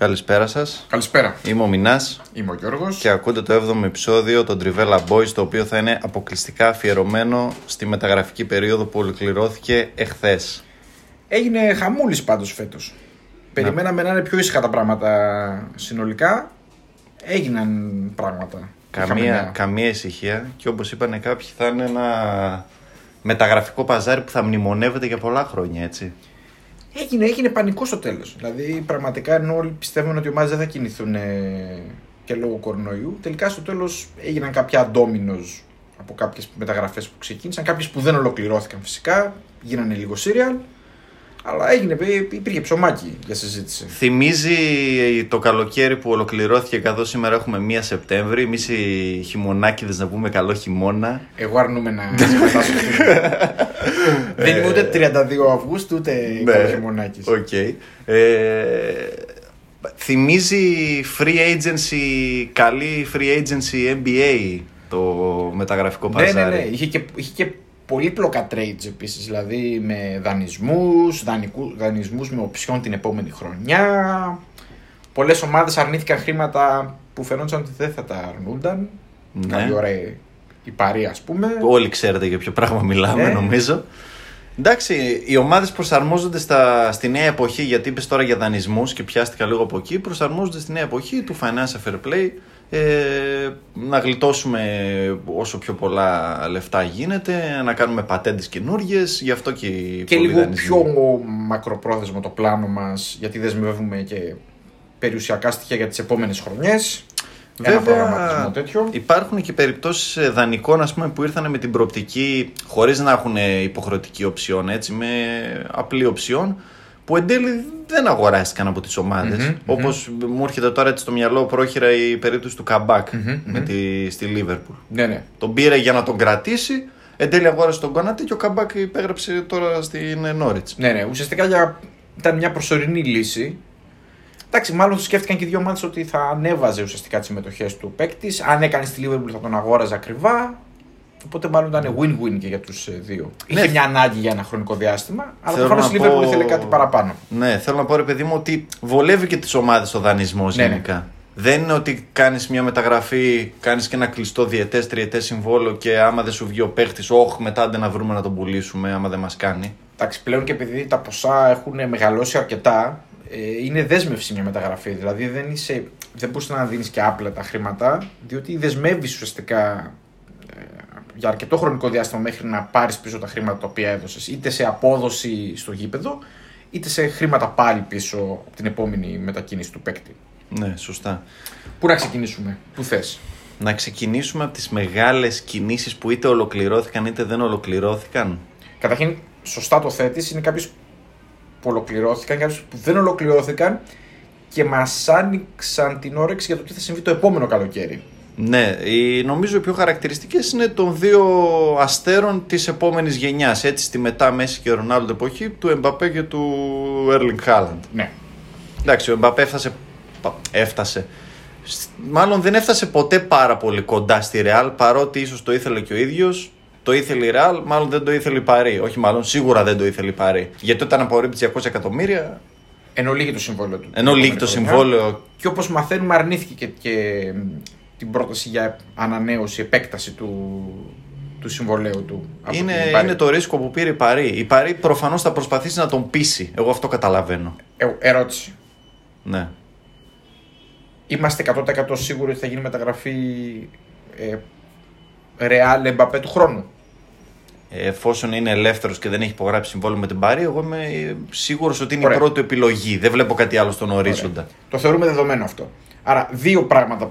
Καλησπέρα σας. Καλησπέρα. Είμαι ο Μινάς Είμαι ο Γιώργος. και ακούτε το 7ο επεισόδιο των Trivella Boys, το οποίο θα είναι αποκλειστικά αφιερωμένο στη μεταγραφική περίοδο που ολοκληρώθηκε εχθές. Έγινε χαμούλης πάντως φέτος. Περιμέναμε να είναι πιο ήσυχα τα πράγματα συνολικά. Έγιναν πράγματα. Είχαμε Καμία, νέα. καμία ησυχία και όπως είπαν κάποιοι, θα είναι ένα μεταγραφικό παζάρι που θα μνημονεύεται για πολλά χρόνια, έτσι. Έγινε, έγινε πανικό στο τέλος. Δηλαδή, πραγματικά ενώ όλοι πιστεύουν ότι οι ομάδε δεν θα κινηθούν ε, και λόγω κορονοϊού, τελικά στο τέλος έγιναν κάποια ντόμινο από κάποιες μεταγραφές που ξεκίνησαν. Κάποιες που δεν ολοκληρώθηκαν φυσικά. Γίνανε λίγο σύριαλ. Αλλά έγινε, ε, υπήρχε ψωμάκι για συζήτηση. Θυμίζει το καλοκαίρι που ολοκληρώθηκε καθώς σήμερα έχουμε 1 Σεπτέμβρη. Εμείς οι χειμωνάκιδε να πούμε καλό χειμώνα. Εγώ αρνούμαι να συμμετάσχω. Δεν είμαι ούτε 32 Αυγούστου ούτε Ναι. καλοχειμωνάκης. Οκ. Ε, θυμίζει free agency, καλή free agency NBA το μεταγραφικό Ναι, παζάρι. ναι, ναι. Είχε και, είχε και πολύπλοκα trades επίσης, δηλαδή με δανεισμούς, δανεικού, δανεισμούς με οψιόν την επόμενη χρονιά. Πολλές ομάδες αρνήθηκαν χρήματα που φαινόταν ότι δεν θα τα αρνούνταν. Ναι. Καλή ώρα η παρή ας πούμε. Όλοι ξέρετε για ποιο πράγμα μιλάμε, Ναι. νομίζω. Εντάξει, οι ομάδες προσαρμόζονται στα, στη νέα εποχή, γιατί είπες τώρα για δανεισμούς και πιάστηκα λίγο από εκεί. Προσαρμόζονται στη νέα εποχή του financial fair play. Ε, να γλιτώσουμε όσο πιο πολλά λεφτά γίνεται, να κάνουμε πατέντες καινούριε, γι' αυτό και, οι και πολλοί λίγο δανεισμοί. πιο μακροπρόθεσμο το πλάνο μας γιατί δεσμεύουμε και περιουσιακά στοιχεία για τις επόμενες χρονιές. Ένα προγραμματισμό τέτοιο. υπάρχουν και περιπτώσεις δανεικών ας πούμε, που ήρθαν με την προοπτική χωρίς να έχουν υποχρεωτική οψιόν, έτσι, με απλή οψιόν, που εν τέλει δεν αγοράστηκαν από τις ομάδες. Μμμ, Όπως μου έρχεται τώρα έτσι στο μυαλό πρόχειρα η περίπτωση του καμπακ Μμμ, με τη, στη Λίβερπουλ. Ναι, ναι. Τον πήρε για να τον κρατήσει, εν τέλει αγόρασε τον Κονάτη και ο Καμπάκ υπέγραψε τώρα στην Νόριτς. Ναι, ναι. Ουσιαστικά για... ήταν μια προσωρινή λύση. Εντάξει, μάλλον το σκέφτηκαν και οι δύο ομάδες ότι θα ανέβαζε ουσιαστικά τις συμμετοχές του παίκτης. Αν έκανε στη Liverpool θα τον αγόραζε ακριβά. Οπότε μάλλον ήταν win-win και για τους δύο. Ναι. Είχε μια ανάγκη για ένα χρονικό διάστημα, αλλά Θέλω προφανώς η να Liverpool πω- ήθελε κάτι παραπάνω. Ναι, θέλω να πω ρε παιδί μου ότι βολεύει και τις ομάδες ο δανεισμός Ναι, ναι. γενικά. Δεν είναι ότι κάνεις μια μεταγραφή, κάνεις και ένα κλειστό διετέ, τριετές συμβόλαιο και άμα δεν σου βγει ο παίχτης, όχ, μετά δεν να βρούμε να τον πουλήσουμε, άμα δεν μας κάνει. Εντάξει, πλέον και επειδή τα ποσά έχουν μεγαλώσει αρκετά, ε, είναι δέσμευση μια μεταγραφή. Δηλαδή δεν, είσαι, δεν μπορείς να δίνεις και άπλετα χρήματα, διότι δεσμεύεις ουσιαστικά ε, για αρκετό χρονικό διάστημα μέχρι να πάρεις πίσω τα χρήματα τα οποία έδωσες, είτε σε απόδοση στο γήπεδο, είτε σε χρήματα πάλι πίσω από την επόμενη μετακίνηση του παίκτη. Ναι, σωστά. Πού να ξεκινήσουμε, πού θες; Να ξεκινήσουμε από τις μεγάλες κινήσεις που είτε ολοκληρώθηκαν είτε δεν ολοκληρώθηκαν. Καταρχήν, σωστά το θέτεις, είναι κάποιες που ολοκληρώθηκαν, κάποιες που δεν ολοκληρώθηκαν και μας άνοιξαν την όρεξη για το τι θα συμβεί το επόμενο καλοκαίρι. Ναι, οι, νομίζω οι πιο χαρακτηριστικές είναι των δύο αστέρων της επόμενης γενιάς. Έτσι στη μετά Μέση και Ρονάλντο εποχή του Εμπαπέ και του Έρλινγκ Χάλαντ. Ναι. Εντάξει, ο Εμπαπέ έφτασε. πα- έφτασε. Σ- Μάλλον δεν έφτασε ποτέ πάρα πολύ κοντά στη Ρεάλ, παρότι ίσως το ήθελε και ο ίδιος. Το ήθελε η Ρεάλ, μάλλον δεν το ήθελε η Παρή. Όχι, μάλλον σίγουρα δεν το ήθελε η Παρή. Γιατί όταν απορρίπτει 200 εκατομμύρια, Ενώ λύγει το συμβόλαιο του. ενώ λύγει το συμβόλαιο. Και όπως μαθαίνουμε, αρνήθηκε και, και την πρόταση για ανανέωση, επέκταση του, του συμβολέου του. από Είναι, την Πάρη. είναι το ρίσκο που πήρε η Παρή. Η Παρή προφανώς θα προσπαθήσει να τον πείσει. Εγώ αυτό καταλαβαίνω. Ε, ερώτηση. Ναι. Είμαστε 100% σίγουροι ότι θα γίνει μεταγραφή ε, Real Mbappé του χρόνου; Εφόσον είναι ελεύθερος και δεν έχει υπογράψει συμβόλαιο με την Παρή, εγώ είμαι σίγουρος ότι είναι Ωραία. η πρώτη επιλογή. Δεν βλέπω κάτι άλλο στον ορίζοντα. Το θεωρούμε δεδομένο αυτό. Άρα, δύο πράγματα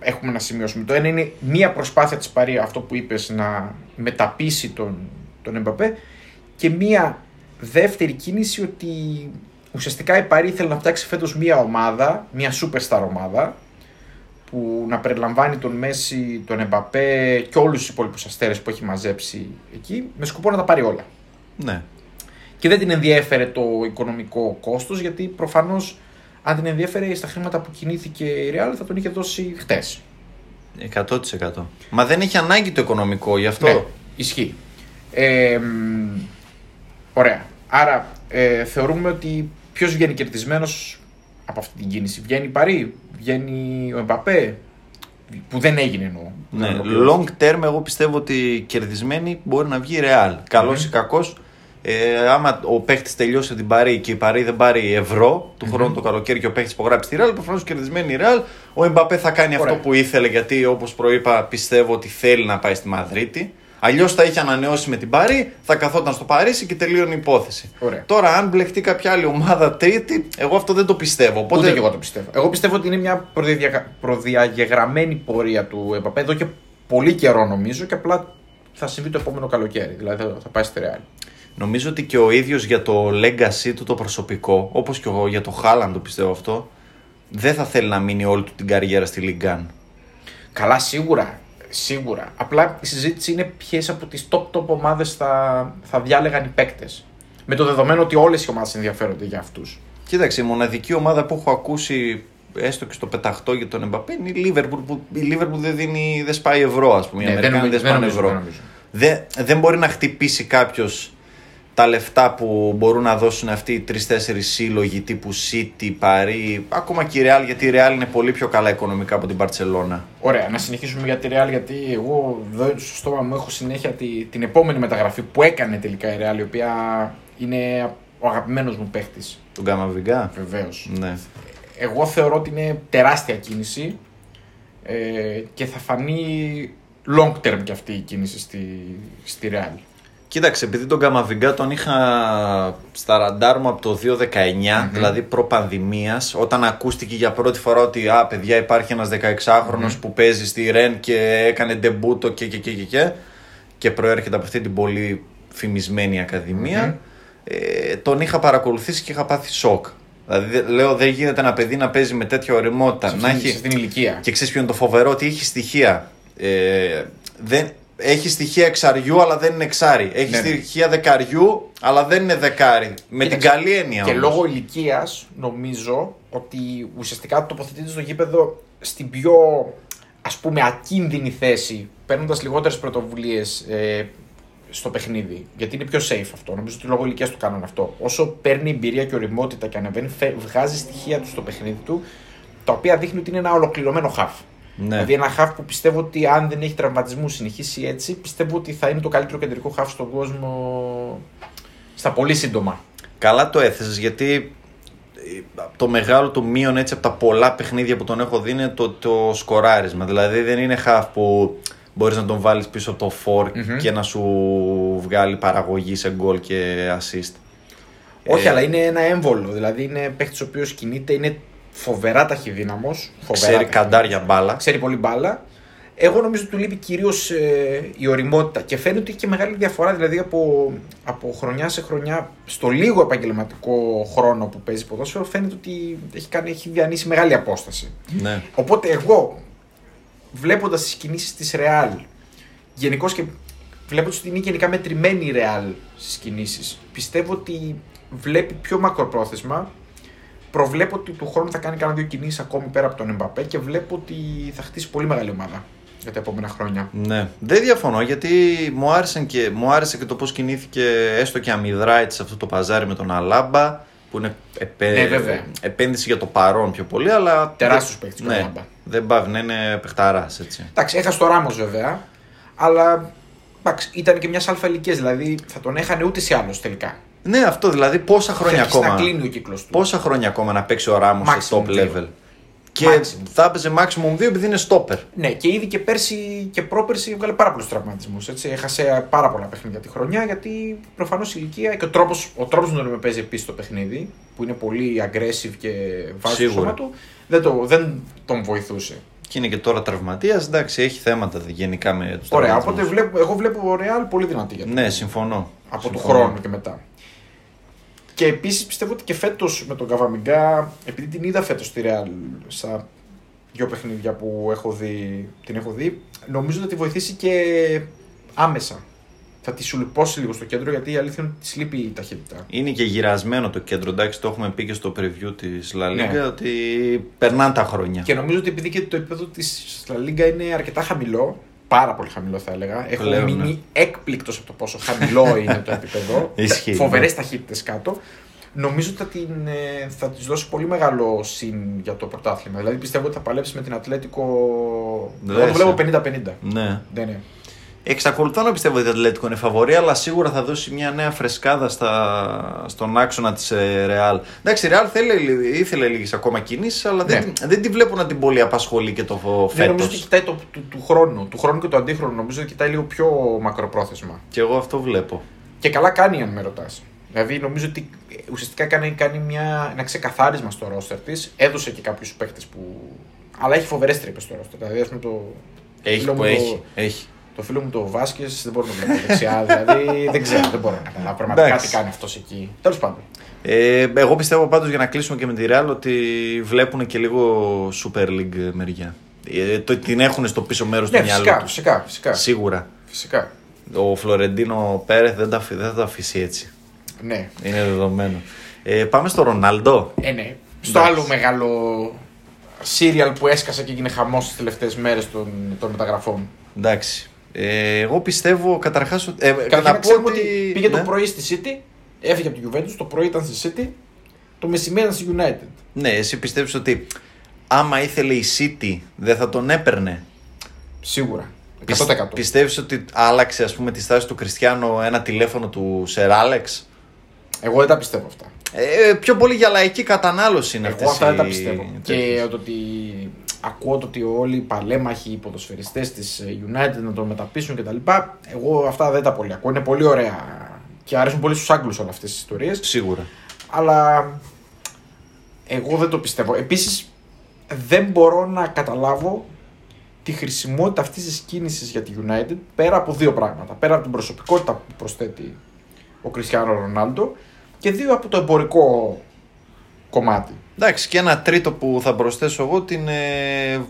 έχουμε να σημειώσουμε. Το ένα είναι μία προσπάθεια της Παρή, αυτό που είπες, να μεταπίσει τον, τον Εμπαπέ και μία δεύτερη κίνηση ότι ουσιαστικά η Παρή ήθελε να φτιάξει φέτος μία ομάδα, μία superstar ομάδα που να περιλαμβάνει τον Μέση, τον Εμπαπέ και όλους τους υπόλοιπους αστέρες που έχει μαζέψει εκεί με σκοπό να τα πάρει όλα. Ναι. Και δεν την ενδιέφερε το οικονομικό κόστος, γιατί προφανώς αν την ενδιέφερε στα χρήματα που κινήθηκε η Real θα τον είχε δώσει χτες. 100%. Μα δεν έχει ανάγκη το οικονομικό, γι' αυτό. Ναι, ισχύει. Ε, μ, ωραία. Άρα ε, θεωρούμε ότι ποιος βγαίνει κερδισμένος από αυτή την κίνηση. Βγαίνει η Παρή, βγαίνει ο Εμπαπέ, που δεν έγινε εννοώ. Ναι, Δεν ολοκληρώθηκε. long term εγώ πιστεύω ότι κερδισμένη μπορεί να βγει η Real. Καλός ή κακός. Ε, άμα ο παίχτης τελειώσει την Παρή και η Παρή δεν πάρει ευρώ του χρόνου το καλοκαίρι και ο παίχτης υπογράψει τη Real, προφανώς κερδισμένη η Real. Ο Εμπαπέ θα κάνει Ωραία. αυτό που ήθελε γιατί όπως προείπα πιστεύω ότι θέλει να πάει στη Μαδρίτη. Αλλιώς θα είχε ανανεώσει με την Παρή, θα καθόταν στο Παρίσι και τελείωνε η υπόθεση. Ωραία. Τώρα, αν μπλεχτεί κάποια άλλη ομάδα τρίτη, εγώ αυτό δεν το πιστεύω. Οπότε, Ούτε και εγώ το πιστεύω. Εγώ πιστεύω ότι είναι μια προδιαγε- προδιαγεγραμμένη πορεία του Εμπαπέ εδώ και πολύ καιρό νομίζω και απλά θα συμβεί το επόμενο καλοκαίρι. Δηλαδή θα, θα πάει στη Real. Νομίζω ότι και ο ίδιος για το legacy του το προσωπικό, όπως και εγώ για το Χάλαντ το πιστεύω αυτό, δεν θα θέλει να μείνει όλη του την καριέρα στη Λιγκάν. Καλά, σίγουρα. Σίγουρα. Απλά η συζήτηση είναι ποιες από τις top top ομάδες θα, θα διάλεγαν οι παίκτες. Με το δεδομένο ότι όλες οι ομάδες ενδιαφέρονται για αυτούς. Κοίταξε, η μοναδική ομάδα που έχω ακούσει έστω και στο πεταχτό για τον Εμπαπέ είναι η Liverpool που η Liverpool δεν, δίνει, δεν σπάει ευρώ, ας πούμε. Οι Ναι, δεν Αμερικάνοι δεν, νομίζω, σπάνε δεν νομίζω, ευρώ. δεν νομίζω. Δεν, δεν μπορεί να χτυπήσει κάποιος τα λεφτά που μπορούν να δώσουν αυτοί οι τρει-τέσσερι σύλλογοι τύπου City, Paris, ακόμα και η Real, γιατί η Real είναι πολύ πιο καλά οικονομικά από την Barcelona. Ωραία, να συνεχίσουμε για τη Real γιατί εγώ εδώ στο στόμα μου έχω συνέχεια τη, την επόμενη μεταγραφή που έκανε τελικά η Real η οποία είναι ο αγαπημένος μου παίχτης. Τον Καμαβιγκά. Βεβαίως. Ναι. Εγώ θεωρώ ότι είναι τεράστια κίνηση ε, και θα φανεί long term και αυτή η κίνηση στη, στη Real. Κοίταξε, επειδή τον Καμαβιγκά τον είχα στα ραντάρ μου από το 2019, δηλαδή προπανδημίας, όταν ακούστηκε για πρώτη φορά ότι α, παιδιά υπάρχει ένας 16χρονος που παίζει στη Ρεν και έκανε ντεμπούτο και και και και και και προέρχεται από αυτή την πολύ φημισμένη ακαδημία, ε, τον είχα παρακολουθήσει και είχα πάθει σοκ. Δηλαδή δε- λέω δεν γίνεται ένα παιδί να παίζει με τέτοια ωριμότητα, Σε να αυτήν- έχει... σε αυτήν την ηλικία. Και ξέρεις ποιο είναι το φοβερό, ότι έχει στοιχεία. Ε, δεν, έχει στοιχεία εξαριού, αλλά δεν είναι εξάρι. Έχει Ναι, ναι. στοιχεία δεκαριού, αλλά δεν είναι δεκάρι. Με την Κοίταξε, καλή έννοια. Και όμως. λόγω ηλικίας νομίζω ότι ουσιαστικά τοποθετείται στο γήπεδο στην πιο ας πούμε ακίνδυνη θέση, παίρνοντας λιγότερες πρωτοβουλίες ε, στο παιχνίδι. Γιατί είναι πιο safe αυτό. Νομίζω ότι λόγω ηλικίας του κάνουν αυτό. Όσο παίρνει εμπειρία και οριμότητα και ανεβαίνει, φε- βγάζει στοιχεία του στο παιχνίδι του, τα οποία δείχνει ότι είναι ένα ολοκληρωμένο χαφ. Ναι. Δηλαδή ένα χαφ που πιστεύω ότι αν δεν έχει τραυματισμού συνεχίσει έτσι, πιστεύω ότι θα είναι το καλύτερο κεντρικό χαφ στον κόσμο στα πολύ σύντομα. Καλά το έθεσες γιατί ε, το μεγάλο του μείον έτσι από τα πολλά παιχνίδια που τον έχω δει είναι το, το σκοράρισμα. Δηλαδή δεν είναι half που μπορείς να τον βάλεις πίσω από το φορ και να σου βγάλει παραγωγή σε γκολ και assist. Όχι, Ε, αλλά είναι ένα έμβολο. Δηλαδή είναι παίχτη ο οποίος κινείται, είναι φοβερά ταχυδύναμος. Ξέρει καντάρια μπάλα. Ξέρει πολύ μπάλα. Εγώ νομίζω ότι του λείπει κυρίως η οριμότητα και φαίνεται ότι έχει και μεγάλη διαφορά δηλαδή από, από χρονιά σε χρονιά στο λίγο επαγγελματικό χρόνο που παίζει ποδόσφαιρο φαίνεται ότι έχει, κάνει, έχει διανύσει μεγάλη απόσταση. Ναι. Οπότε εγώ βλέποντας τις κινήσεις της Real γενικώς και βλέποντας ότι είναι γενικά μετρημένη η Real στις κινήσεις, πιστεύω ότι βλέπει πιο μακροπρόθεσμα. Προβλέπω ότι του χρόνου θα κάνει κάνα δύο κινήσεις ακόμη πέρα από τον Εμπαπέ και βλέπω ότι θα χτίσει πολύ μεγάλη ομάδα για τα επόμενα χρόνια. Ναι, δεν διαφωνώ γιατί μου άρεσε και, μου άρεσε και το πώς κινήθηκε έστω και αμυδρά έτσι, σε αυτό το παζάρι με τον Αλάμπα που είναι επέ... Ναι, βέβαια. επένδυση για το παρόν πιο πολύ, αλλά. Τεράστιος παίκτης ο Ναι, Αλάμπα. δεν πάβει να είναι παιχταράς έτσι. Εντάξει, έχασε το Ράμος βέβαια, αλλά εντάξει, ήταν και μιας αλφα ηλικίας, δηλαδή θα τον έχανε ούτε ή άλλως τελικά. Ναι, αυτό δηλαδή πόσα χρόνια Θα αρχίσει ακόμα. να κλείνει ο κύκλος του. Πόσα χρόνια ακόμα να παίξει ο Ράμος σε Maximum top δύο. level; Και Maximum. θα έπαιζε maximum 2 επειδή είναι stopper. Ναι, και ήδη και πέρσι και πρόπερσι έβγαλε πάρα πολλούς τραυματισμούς. Έχασε πάρα πολλά παιχνίδια τη χρονιά γιατί προφανώς η ηλικία και ο τρόπο ο τρόπος με τον οποίο παίζει επίσης το παιχνίδι, που είναι πολύ aggressive και βάζει το Σίγουρα. σώμα του, δεν, το, δεν τον βοηθούσε. Και είναι και τώρα τραυματίας. Εντάξει, έχει θέματα γενικά με τους Ωραία, οπότε βλέπω, εγώ βλέπω Real πολύ δυνατή για το Ναι, συμφωνώ. από του Συμφωνώ. χρόνου και μετά. Και επίσης πιστεύω ότι και φέτος με τον Καβαμιγκά, επειδή την είδα φέτος στη Real στα δύο παιχνίδια που έχω δει, την έχω δει, νομίζω ότι θα τη βοηθήσει και άμεσα. Θα τη σου λιπώσει λίγο στο κέντρο γιατί η αλήθεια είναι ότι της λείπει η ταχύτητα. Είναι και γυρασμένο το κέντρο. Εντάξει, το έχουμε πει και στο preview της La Liga Ναι. ότι περνάνε τα χρόνια. Και νομίζω ότι επειδή και το επίπεδο της La Liga είναι αρκετά χαμηλό, πάρα πολύ χαμηλό θα έλεγα. Έχω Πλέον, μείνει έκπληκτος από το πόσο χαμηλό είναι το επίπεδο. Ισχύει, Φοβερές ναι. ταχύτητες κάτω. Νομίζω ότι θα, την, ε, θα της δώσει πολύ μεγάλο συν για το πρωτάθλημα. Δηλαδή πιστεύω ότι θα παλέψει με την Ατλέτικο. Εγώ το βλέπω 50-50. Ναι. Ναι, ναι. Εξακολουθώ να πιστεύω ότι η Ατλέτικο είναι φαβορή, αλλά σίγουρα θα δώσει μια νέα φρεσκάδα στα... στον άξονα της Ρεάλ. Εντάξει, η Ρεάλ ήθελε λίγες ακόμα κινήσεις, αλλά δεν, Ναι. δεν τη βλέπω να την πολύ απασχολεί και το Ναι, φέτος. νομίζω ότι κοιτάει το, του, του χρόνου. Του χρόνου και του αντίχρονου. Νομίζω ότι κοιτάει λίγο πιο μακροπρόθεσμα. Και εγώ αυτό βλέπω. Και καλά κάνει αν με ρωτάς. Δηλαδή νομίζω ότι ουσιαστικά κάνει, κάνει μια, ένα ξεκαθάρισμα στο ρόστερ της. Έδωσε και κάποιους παίχτε που. Αλλά έχει φοβερές τρύπες στο ρόστερ. Δηλαδή, ας πούμε, το, Έχει, φίλο που μου έχει, Το, έχει. Το φίλο μου το Βάσκες δεν μπορώ να το βλέπω δεξιά. δηλαδή δεν ξέρω, δεν μπορώ να καταλάβω πραγματικά Εντάξει. τι κάνει αυτός εκεί. Τέλος πάντων. Ε, εγώ πιστεύω πάντως για να κλείσουμε και με τη Real ότι βλέπουν και λίγο Super League μεριά. Ε, το, την έχουν στο πίσω μέρος Ναι, του μυαλού φυσικά, τους. φυσικά, φυσικά, Σίγουρα. φυσικά. Ο Φλωρεντίνο Πέρεθ δεν, τα, αφη- δεν θα τα αφήσει έτσι. Ναι. Είναι δεδομένο. Ε, πάμε στο Ρονάλντο. Ε, ναι. Στο Εντάξει. άλλο μεγάλο σύριαλ που έσκασε και έγινε χαμός τις τελευταίες μέρες των, των μεταγραφών. Εντάξει. Ε, εγώ πιστεύω καταρχάς ότι. Ε, Καταρχήν να να ξέρουμε πω ότι πήγε ναι. το πρωί στη City, έφυγε από τη Juventus, το πρωί ήταν στη City, το μεσημέρι ήταν στη United. Ναι, εσύ πιστεύεις ότι άμα ήθελε η City δεν θα τον έπαιρνε; Σίγουρα. 100%. Πισ- Πιστεύεις ότι άλλαξε ας πούμε τη στάση του Κριστιανό ένα τηλέφωνο του Σερ Άλεξ. Εγώ δεν τα πιστεύω αυτά. Ε, πιο πολύ για λαϊκή κατανάλωση είναι αυτές Εγώ αυτά δεν τα οι πιστεύω. τέτοιες. Και το ότι ακούω το ότι όλοι οι παλέμαχοι οι ποδοσφαιριστές της United να τον μεταπίσουν κτλ. Εγώ αυτά δεν τα πολύ ακούω. Είναι πολύ ωραία και αρέσουν πολύ στους Άγγλους όλες αυτές τις ιστορίες. Σίγουρα. Αλλά εγώ δεν το πιστεύω. Επίσης δεν μπορώ να καταλάβω τη χρησιμότητα αυτής της κίνησης για τη United πέρα από δύο πράγματα. Πέρα από την προσωπικότητα που προσθέτει ο Κριστιανό Ρονάλντο και δύο από το εμπορικό κομμάτι. Εντάξει, και ένα τρίτο που θα προσθέσω εγώ την ε,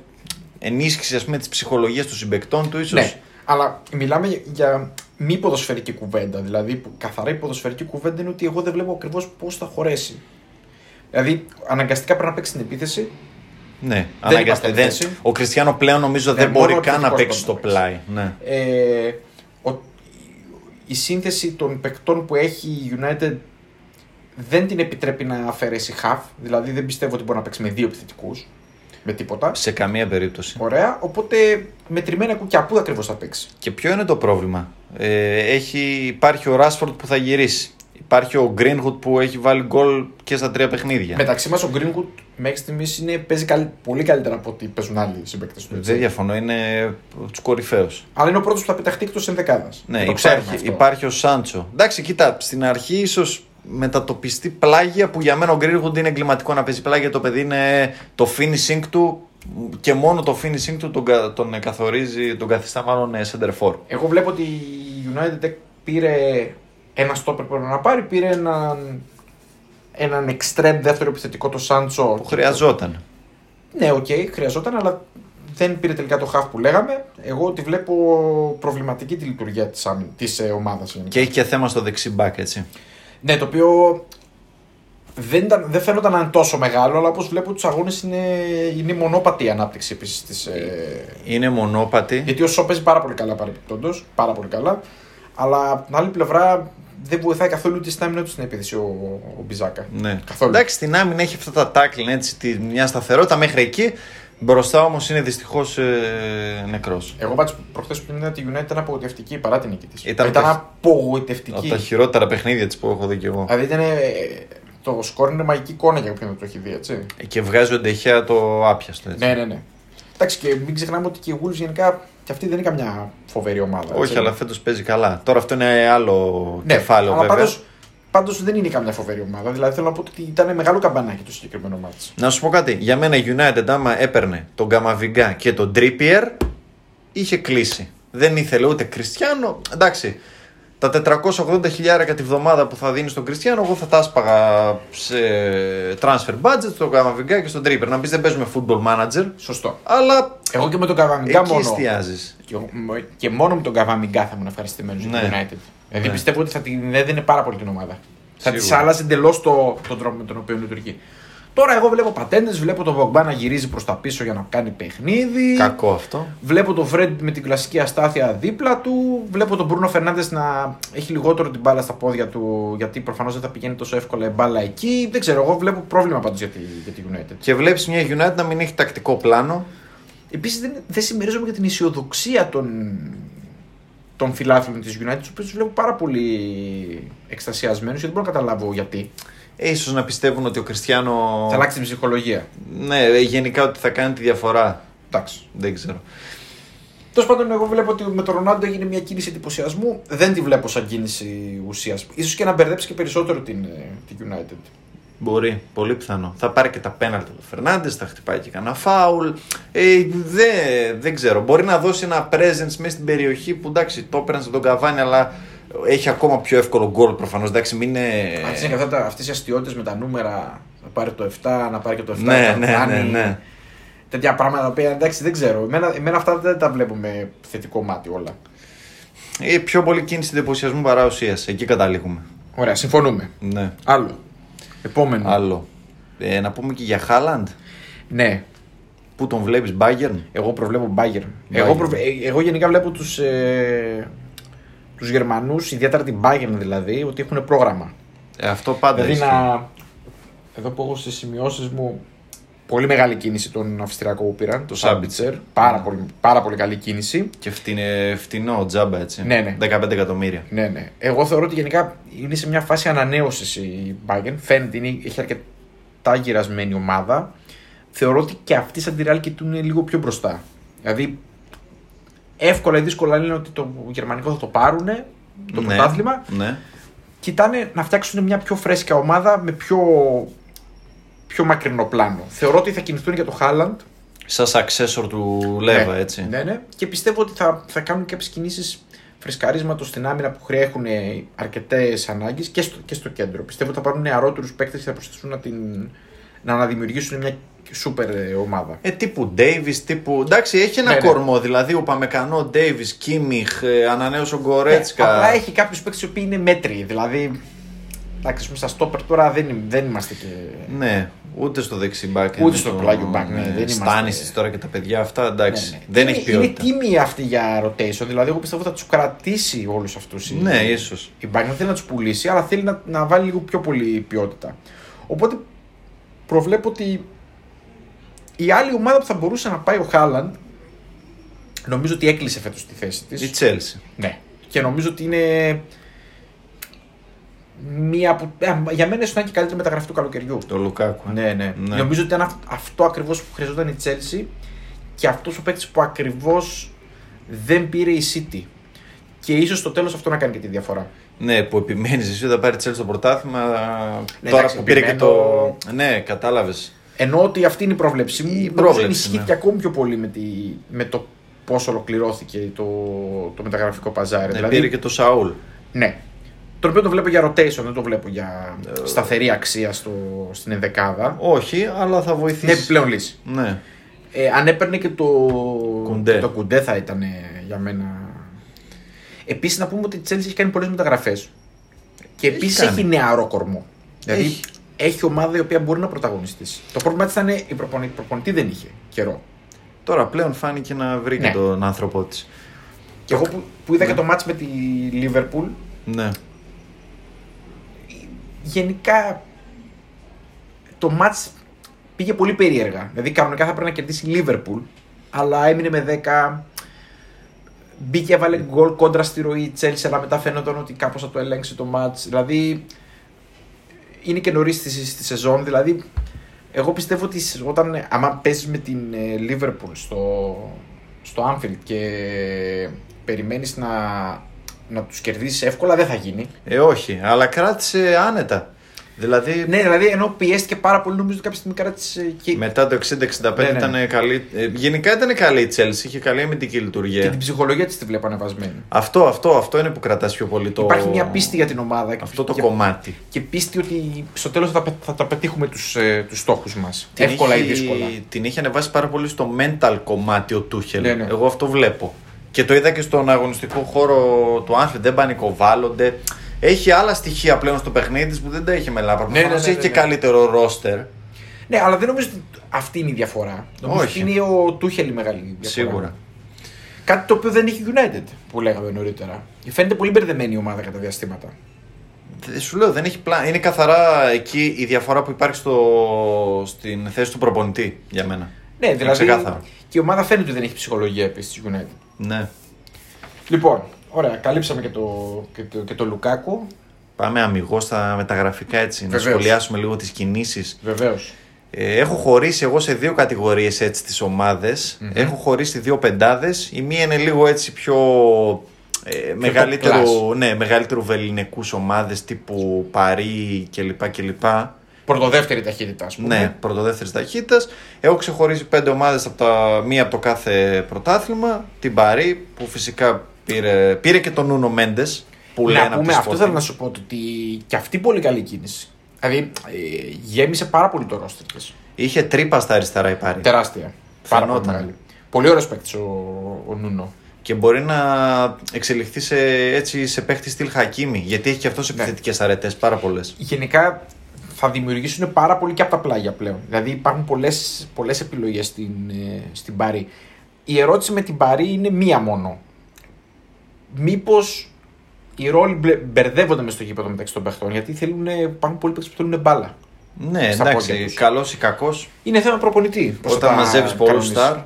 ενίσχυση ας πούμε της ψυχολογίας των συμπεκτών του ίσως. Ναι, αλλά μιλάμε για μη ποδοσφαιρική κουβέντα. Δηλαδή, που καθαρά η ποδοσφαιρική κουβέντα είναι ότι εγώ δεν βλέπω ακριβώς πώς θα χωρέσει. Δηλαδή, αναγκαστικά πρέπει να παίξει την επίθεση. Ναι, αναγκαστικά. υπάρχει Δεν, θέση. ο Κριστιανό πλέον νομίζω Ναι, δεν μόνο μπορεί καν να επιθετικός παίξει στο μπορεί να παίξει. πλάι. Ναι. Ε, ο- η σύνθεση των παικτών που έχει η United δεν την επιτρέπει να αφαιρέσει half. Δηλαδή, δεν πιστεύω ότι μπορεί να παίξει με δύο επιθετικούς. Με τίποτα. Σε καμία περίπτωση. Ωραία. Οπότε, μετρημένα κουκιά, πού ακριβώς θα παίξει. Και ποιο είναι το πρόβλημα; Ε, έχει, υπάρχει ο Ράσφορντ που θα γυρίσει. Υπάρχει ο Greenwood που έχει βάλει γκολ και στα τρία παιχνίδια. Μεταξύ μας, ο Greenwood μέχρι στιγμής παίζει καλ- πολύ καλύτερα από ό,τι παίζουν άλλοι συμπαίκτες του. έτσι. Δεν διαφωνώ, είναι από τους κορυφαίους. Αλλά είναι ο πρώτος που θα πεταχτεί εκτός ενδεκάδας. Ναι, υπάρχει, υπάρχει ο Σάντσο. Εντάξει, κοίτα, στην αρχή ίσως μετατοπιστεί πλάγια που για μένα ο Greenwood είναι εγκληματικό να παίζει πλάγια. Το παιδί είναι το finishing του και μόνο το finishing του τον, κα- τον καθορίζει, τον καθιστά μάλλον ε, center for. Εγώ βλέπω ότι η United πήρε ένα στόπερ που έπρεπε να πάρει, πήρε έναν, έναν extreme δεύτερο επιθετικό το Σάντσο. Που χρειαζόταν. Ναι, οκ, χρειαζόταν, αλλά δεν πήρε τελικά το half που λέγαμε. Εγώ τη βλέπω προβληματική τη λειτουργία της, άμυ- της ε, ομάδας. γενικά. Και έχει και θέμα στο δεξί back, έτσι. Ναι, το οποίο δεν, ήταν, δεν φαίνονταν να είναι τόσο μεγάλο, αλλά όπως βλέπω τους αγώνες είναι, είναι μονόπατη η ανάπτυξη επίσης της, ε, Είναι μονόπατη. Γιατί ο Σο παίζει πάρα πολύ καλά παρεμπιπτόντως. Πάρα πολύ καλά. Αλλά από την άλλη πλευρά δεν βοηθάει καθόλου τη stamina του στην επίθεση ο, ο Μπιζάκα. Ναι. Καθόλου. Εντάξει, στην άμυνα έχει αυτά τα tackling, έτσι, τη, μια σταθερότητα μέχρι εκεί. Μπροστά όμως είναι δυστυχώς ε, νεκρός. Εγώ πάντως προχθές που είδα τη United ήταν απογοητευτική παρά την νίκη της. Ήταν Ήταν, τα- ήταν απογοητευτική. Από τα χειρότερα παιχνίδια της που έχω δει κι εγώ. Δηλαδή ήταν. ε, Το σκορ είναι μαγική εικόνα για όποιον δεν το έχει δει, έτσι. Και βγάζει ο Ντεχέα το άπιαστο. Έτσι. Ναι, ναι, ναι. Εντάξει, και μην ξεχνάμε ότι και οι Wolves γενικά και αυτή δεν είναι καμιά φοβερή ομάδα. Όχι, έτσι. αλλά φέτος παίζει καλά. Τώρα αυτό είναι άλλο ναι, κεφάλαιο αλλά βέβαια. πάντως, πάντως δεν είναι καμιά φοβερή ομάδα. Δηλαδή θέλω να πω ότι ήταν μεγάλο καμπανάκι το συγκεκριμένο μάτς. Να σου πω κάτι. Για μένα η United άμα έπαιρνε τον Καμαβιγκά και τον Τρίπιερ είχε κλείσει. Δεν ήθελε ούτε Κριστιανό. Εντάξει. Τα 480 χιλιάρικα τη βδομάδα που θα δίνεις στον Κριστιανό, εγώ θα τα άσπαγα σε transfer budget στον Καμαβιγκά και στον Τρίπιερ. Να πεις δεν παίζουμε football manager, Σωστό. αλλά Εγώ και με τον Καβαμιγκά εκεί μόνο. εστιάζεις. Και, και μόνο με τον Καβαμιγκά θα ήμουν ευχαριστημένος για Ναι. την United. Δηλαδή Ναι. πιστεύω ότι θα την έδινε πάρα πολύ την ομάδα. Θα τη Σίγουρα. άλλαζε εντελώς το, τον τρόπο με τον οποίο λειτουργεί. Τώρα εγώ βλέπω πατέντες, βλέπω τον Βογκμπά να γυρίζει προς τα πίσω για να κάνει παιχνίδι. Κακό αυτό. Βλέπω τον Φρέντ με την κλασική αστάθεια δίπλα του. Βλέπω τον Μπρούνο Φερνάνδε να έχει λιγότερο την μπάλα στα πόδια του, γιατί προφανώς δεν θα πηγαίνει τόσο εύκολα η μπάλα εκεί. Δεν ξέρω, εγώ βλέπω πρόβλημα πάντως για, τη, για τη United. Και βλέπεις μια United να μην έχει τακτικό πλάνο. Επίσης δεν, δεν συμμερίζομαι για την αισιοδοξία των, των φιλάθλων της United, τους οποίους τους βλέπω πάρα πολύ εκστασιασμένους και δεν μπορώ να καταλάβω γιατί. Ε, ίσως να πιστεύουν ότι ο Κριστιανό. Θα αλλάξει την ψυχολογία. Ναι, ε, γενικά ότι θα κάνει τη διαφορά. Εντάξει. Δεν ξέρω. Τέλος πάντων, εγώ βλέπω ότι με τον Ρονάλντο έγινε μια κίνηση εντυπωσιασμού. Δεν τη βλέπω σαν κίνηση ουσίας. σω και να μπερδέψει και περισσότερο την, ε, την United. Μπορεί, πολύ πιθανό. Θα πάρει και τα πέναλτι του Φερνάντες, θα χτυπάει και κανένα φάουλ. Ε, δεν, δεν ξέρω. Μπορεί να δώσει ένα presence μέσα στην περιοχή που εντάξει, το έπαιρνε στον Καβάνι, αλλά έχει ακόμα πιο εύκολο γκολ προφανώς. Εντάξει, μην είναι. Αυτές είναι αυτές οι αστείωτε με τα νούμερα. Να πάρει το 7, να πάρει και το 7. Ναι, να ναι, κάνει ναι, ναι. Τέτοια πράγματα τα οποία εντάξει δεν ξέρω. Εμένα, εμένα αυτά δεν τα βλέπω με θετικό μάτι όλα. Ε, πιο πολύ κίνηση εντυπωσιασμού παρά ουσίας. Εκεί καταλήγουμε. Ωραία, συμφωνούμε. Ναι. Άλλο. Επόμενο. Άλλο. Ε, να πούμε και για Χάλαντ. Ναι. Πού τον βλέπεις, Bayern; Εγώ προβλέπω Bayern. Εγώ, προβ- ε, εγώ γενικά βλέπω τους, ε, τους Γερμανούς, ιδιαίτερα την Bayern δηλαδή, ότι έχουν πρόγραμμα. Ε, αυτό πάντα Δηλαδή ισχύει. να... Εδώ που έχω στις σημειώσεις μου πολύ μεγάλη κίνηση τον Αυστριακό που πήραν, το Σάμπιτσερ. Πάρα, πολύ, πάρα πολύ καλή κίνηση. Και φτηνε, φτηνό τζάμπα έτσι. Ναι, ναι. 15 εκατομμύρια. Ναι, ναι. Εγώ θεωρώ ότι γενικά είναι σε μια φάση ανανέωσης η Bayern. Φαίνεται είναι, έχει αρκετά γυρασμένη ομάδα. Θεωρώ ότι και αυτή σαν τη Real και του είναι λίγο πιο μπροστά. Δηλαδή, εύκολα ή δύσκολα λένε ότι το γερμανικό θα το πάρουν το Ναι, πρωτάθλημα. Ναι. Κοιτάνε να φτιάξουν μια πιο φρέσκια ομάδα με πιο, πιο μακρινό πλάνο. Θεωρώ ότι θα κινηθούν για το Χάλαντ. Σαν successor του Λέβα, ναι, έτσι. Ναι, ναι. Και πιστεύω ότι θα, θα κάνουν κάποιες κινήσεις φρεσκαρίσματος στην άμυνα που έχουν αρκετές ανάγκες και στο, και στο κέντρο. Πιστεύω ότι θα πάρουν νεαρότερους παίκτες και θα προσθέσουν να, την, να αναδημιουργήσουν μια σούπερ ε, ομάδα. Ε, τύπου Davis, τύπου. Εντάξει, έχει ένα Ναι, ναι. κορμό. Δηλαδή, ο Παμεκανό, Davis, Κίμιχ, ε, ανανέωσε ο Ναι, Γκορέτσκα. απλά έχει κάποιους παίκτες οι οποίοι είναι μέτριοι. Δηλαδή, εντάξει, ας πούμε, στα στόπερ τώρα δεν, δεν είμαστε και. Ναι, ούτε στο δεξιμπάκ. Ούτε στο πλάγιο μπακ, ναι, δεν είμαστε- Στάνησης τώρα και τα παιδιά αυτά, εντάξει. Ναι, ναι. Δεν είναι, έχει ποιότητα. Είναι τίμοι αυτοί για rotation. Δηλαδή, εγώ πιστεύω ότι θα τους κρατήσει όλους αυτούς. Ναι, ίσως. Η Bayern δεν θέλει να τους πουλήσει, αλλά θέλει να, να βάλει λίγο πιο πολύ ποιότητα. Οπότε προβλέπω ότι η άλλη ομάδα που θα μπορούσε να πάει ο Χάλαντ νομίζω ότι έκλεισε φέτος τη θέση της. Η Chelsea. Ναι. Και νομίζω ότι είναι. Μία από... ε, για μένα ίσως να είναι και η καλύτερη μεταγραφή του καλοκαιριού. Το Λουκάκου. ε. Ναι, ναι. Ναι. Νομίζω ότι ήταν αυ- αυτό ακριβώς που χρειαζόταν η Chelsea και αυτός ο παίκτης που ακριβώς δεν πήρε η City. Και ίσως στο τέλος αυτό να κάνει και τη διαφορά. Ναι, που επιμένεις εσύ ότι θα πάρει Chelsea στο πρωτάθλημα. Ναι, τώρα εντάξει, που πήρε και επιμένω. το. Ναι, κατάλαβες. Ενώ ότι αυτή είναι η πρόβλεψη μου. Η νομίζω πρόβλεψη, ενισχύθηκε ναι. ακόμη πιο πολύ με, τη, με το πώς ολοκληρώθηκε το, το μεταγραφικό παζάρι. Ναι, δηλαδή, πήρε και το Σαούλ. Ναι. Το οποίο το βλέπω για rotation, δεν το βλέπω για Ε, σταθερή αξία στο, στην ενδεκάδα. Όχι, αλλά θα Είναι βοηθήσει. επιπλέον λύση. Ναι. Ε, αν έπαιρνε και το Κουντέ. και το κουντέ θα ήταν ε, για μένα. Επίσης να πούμε ότι η Chelsea έχει κάνει πολλές μεταγραφές. Και Έχει επίσης κάνει. έχει νεαρό κορμό. Δηλαδή Έχει. Έχει. ομάδα η οποία μπορεί να πρωταγωνιστήσει. Το πρόβλημα της ήταν η προπονητή, προπονητή δεν είχε καιρό. Τώρα πλέον φάνηκε να βρει και Ναι. τον άνθρωπό της. Και εγώ που, που είδα Ναι. και το μάτς με τη Liverpool, Ναι. γενικά το μάτς πήγε πολύ περίεργα. Δηλαδή κανονικά θα πρέπει να κερδίσει η Liverpool, αλλά έμεινε με 10. Μπήκε, έβαλε γκολ κόντρα στη ροή η Chelsea, αλλά μετά φαίνονταν ότι κάπως θα το ελέγξει το μάτς. Δηλαδή είναι και νωρίς στη, στη σεζόν. Δηλαδή, εγώ πιστεύω ότι όταν άμα παίζεις με την ε, Liverpool στο, στο Anfield και περιμένεις να, να τους κερδίσεις εύκολα, δεν θα γίνει. Ε, όχι, αλλά κράτησε άνετα. Δηλαδή Ναι, δηλαδή ενώ πιέστηκε πάρα πολύ, νομίζω ότι κάποια στιγμή κράτησε και, μετά το 60-65 Ναι, ναι. ήταν καλή. ε, γενικά ήταν καλή η Chelsea, είχε καλή αμυντική λειτουργία. και την ψυχολογία της τη βλέπω ανεβασμένη. Αυτό, αυτό, αυτό είναι που κρατάς πιο πολύ το. Υπάρχει μια πίστη για την ομάδα και, Αυτό το και, κομμάτι. και πίστη ότι στο τέλος θα, πε- θα τα πετύχουμε τους, ε, τους στόχους μας. Εύκολα είχε, ή δύσκολα. Την είχε ανεβάσει πάρα πολύ στο mental κομμάτι ο Τούχελ. Ναι, ναι. Εγώ αυτό βλέπω. Και το είδα και στον αγωνιστικό χώρο του Άνφιλ. Δεν πανικοβάλλονται. Έχει άλλα στοιχεία πλέον στο παιχνίδι της που δεν τα είχε με λάπρα. Ναι, ναι, Προφανώς ναι, έχει ναι, και ναι. καλύτερο ρόστερ. Ναι, αλλά δεν νομίζω ότι αυτή είναι η διαφορά. Νομίζω Όχι. ότι είναι ο Τούχελ η μεγάλη διαφορά. Σίγουρα. Κάτι το οποίο δεν έχει United που λέγαμε νωρίτερα. Φαίνεται πολύ μπερδεμένη η ομάδα κατά διαστήματα. Δεν Σου λέω, δεν έχει πλάνο. Είναι καθαρά εκεί η διαφορά που υπάρχει στο... στην θέση του προπονητή για μένα. Ναι, δηλαδή. ξεκάθαρο. Και η ομάδα φαίνεται ότι δεν έχει ψυχολογία επίσης της United. Ναι. Λοιπόν, ωραία, καλύψαμε και το, και το, και το Λουκάκου. Πάμε αμυγός στα μεταγραφικά έτσι. Να Βεβαίως. σχολιάσουμε λίγο τις κινήσεις. Βεβαίως. Ε, έχω χωρίσει εγώ σε δύο κατηγορίες έτσι τις ομαδες Έχω χωρίσει δύο πεντάδες. Η μία είναι λίγο έτσι πιο ε, μεγαλύτερο, ναι, μεγαλύτερου βεληνικούς ομάδες τύπου Παρί κλπ. κλπ. Πρωτοδεύτερη ταχύτητα, ας πούμε. Ναι, πρωτοδεύτερης ταχύτητας. Έχω ξεχωρίσει πέντε ομάδες από τα, μία από το κάθε πρωτάθλημα. Την Παρί που φυσικά πήρε, πήρε και τον Νούνο Μέντες που λένε να από πούμε, τη αυτό Sporting. θέλω να σου πω ότι και αυτή πολύ καλή κίνηση. Δηλαδή, ε, γέμισε πάρα πολύ το ρόστερ της. Είχε τρύπα στα αριστερά η Παρί. Τεράστια. Πάρα πολύ Φαινόταν. μεγάλη. Πολύ ωραίος παίκτης ο, ο Νούνο. Και μπορεί να εξελιχθεί σε, έτσι, σε παίχτη στυλ Χακίμη. Γιατί έχει και αυτός Ναι. επιθετικές αρετές πάρα πολλές. Γενικά θα δημιουργήσουν πάρα πολύ και από τα πλάγια πλέον. Δηλαδή υπάρχουν πολλές, πολλές επιλογές στην, ε, στην Παρή. Η ερώτηση με την Παρή είναι μία μόνο. Μήπως οι ρόλοι μπλε- μπερδεύονται μες στο γήπεδο μεταξύ των παιχτών γιατί θέλουν, υπάρχουν πολλοί παίκτες που θέλουν μπάλα. Ναι, Στα πόδια εντάξει, τους. καλός ή κακός. Είναι θέμα προπονητή. πώς θα Όταν τα μαζεύεις πολλούς κανονίσεις. στάρ.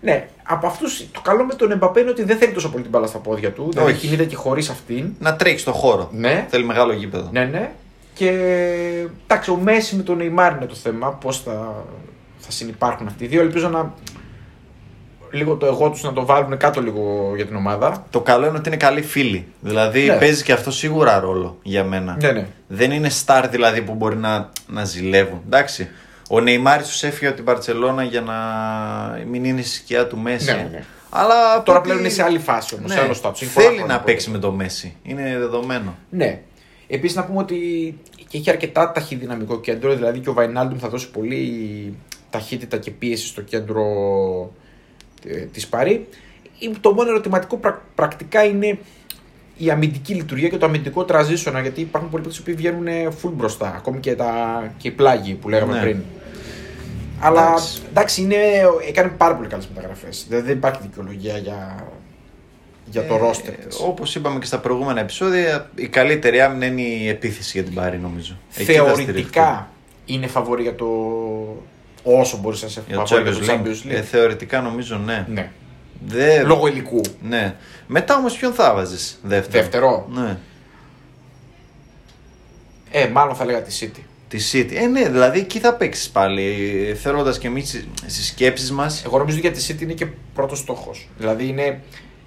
Ναι, από αυτούς το καλό με τον Εμπαπέ είναι ότι δεν θέλει τόσο πολύ την μπάλα στα πόδια του. Δηλαδή Όχι. κινείται και χωρίς αυτήν. Να τρέχει στο χώρο. Ναι. Θέλει μεγάλο γήπεδο. Ναι, ναι. Και εντάξει, ο Μέση με τον Neymar είναι το θέμα. Πώς θα, θα συνεπάρχουν αυτοί οι δύο. Ελπίζω να. Λίγο το εγώ τους να το βάλουν κάτω λίγο για την ομάδα. Το καλό είναι ότι είναι καλοί φίλοι. Δηλαδή Ναι. παίζει και αυτό σίγουρα ρόλο για μένα. Ναι, ναι. Δεν είναι στάρ δηλαδή που μπορεί να, να ζηλεύουν. Εντάξει. Ο Νεϊμάρης τους έφυγε από την Παρσελώνα για να μην είναι η σκιά του Μέση. Ναι, ναι. Αλλά από Τώρα ό,τι- πλέον είναι σε άλλη φάση όμως. Ναι, σε άλλο στάτους. Έχει πολλά θέλει χρόνια να που παίξει με το Μέση. Είναι δεδομένο. Ναι. Επίσης να πούμε ότι και έχει αρκετά ταχυδυναμικό κέντρο, δηλαδή και ο Βαϊνάλντουμ θα δώσει πολύ ταχύτητα και πίεση στο κέντρο ε, της Παρή. Ε, Το μόνο ερωτηματικό πρακ- πρακτικά είναι η αμυντική λειτουργία και το αμυντικό transition, γιατί υπάρχουν πολλοί παίκτες που βγαίνουν full μπροστά, ακόμη και, τα, και οι πλάγοι που λέγαμε Ναι. πριν. Αλλά Εντάξει. εντάξει, είναι, έκανε πάρα πολύ καλές μεταγραφές. Δηλαδή δεν υπάρχει δικαιολογία για, για το Ε, roster της. Όπως είπαμε και στα προηγούμενα επεισόδια, η καλύτερη άμυνα είναι η επίθεση για την Πάρη, νομίζω. Εκεί θα στηριχτεί. θεωρητικά είναι φαβορή για το. Όσο μπορείς να σε Για το φαβορή για Champions το League. Champions League. Ε, θεωρητικά νομίζω ναι. ναι. Δε... Λόγω υλικού. Ναι. Μετά όμως ποιον θα βάζει δεύτερο; Δεύτερο. Ναι. Ε, μάλλον θα λέγα τη City. Τη City. Ε, ναι, δηλαδή εκεί θα παίξεις πάλι. Θέλοντας και εμείς στις σκέψεις μας. Εγώ νομίζω ότι για τη City είναι και πρώτος στόχος. Δηλαδή είναι.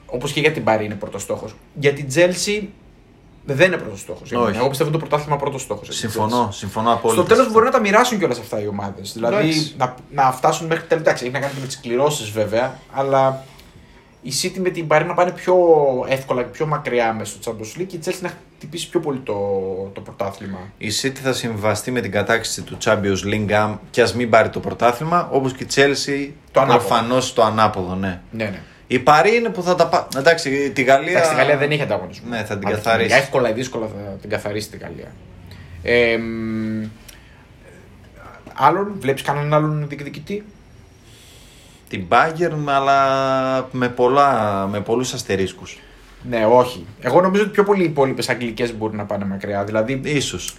Όπως και για την Πάρη είναι πρώτος στόχος. Για την Chelsea δεν είναι πρώτος στόχος. Όχι. Εγώ πιστεύω ότι το πρωτάθλημα πρώτος στόχος. Συμφωνώ, συμφωνώ απόλυτα. Στο τέλος μπορεί να τα μοιράσουν κιόλας αυτά οι ομάδες. Δηλαδή Εντάξει. να, να φτάσουν μέχρι τέλος. Εντάξει, έχει να κάνει και με τις κληρώσεις βέβαια, αλλά η City με την Παρή να πάνε πιο εύκολα και πιο μακριά μέσα στο Champions League και η Chelsea να χτυπήσει πιο πολύ το, το πρωτάθλημα. Η City θα συμβαστεί με την κατάκτηση του Champions League αν- και ας μην πάρει το πρωτάθλημα, όπως και η Chelsea Το ανάποδο. προφανώς το ανάποδο, ναι. Ναι, ναι. Η Παρή είναι που θα τα πάρει. Εντάξει, τη Γαλλία. Εντάξει, στη Γαλλία δεν έχει ανταγωνισμό. Ναι, θα την Αλλά καθαρίσει. Εύκολα ή δύσκολα θα την καθαρίσει τη Γαλλία. Ε, μ, άλλον, βλέπεις κανέναν άλλον διεκδικητή; Την Bayern, αλλά με, πολλά, με πολλούς αστερίσκους. Ναι, όχι. Εγώ νομίζω ότι πιο πολλοί οι υπόλοιπες Αγγλικές μπορεί να πάνε μακριά. Δηλαδή, Ίσως.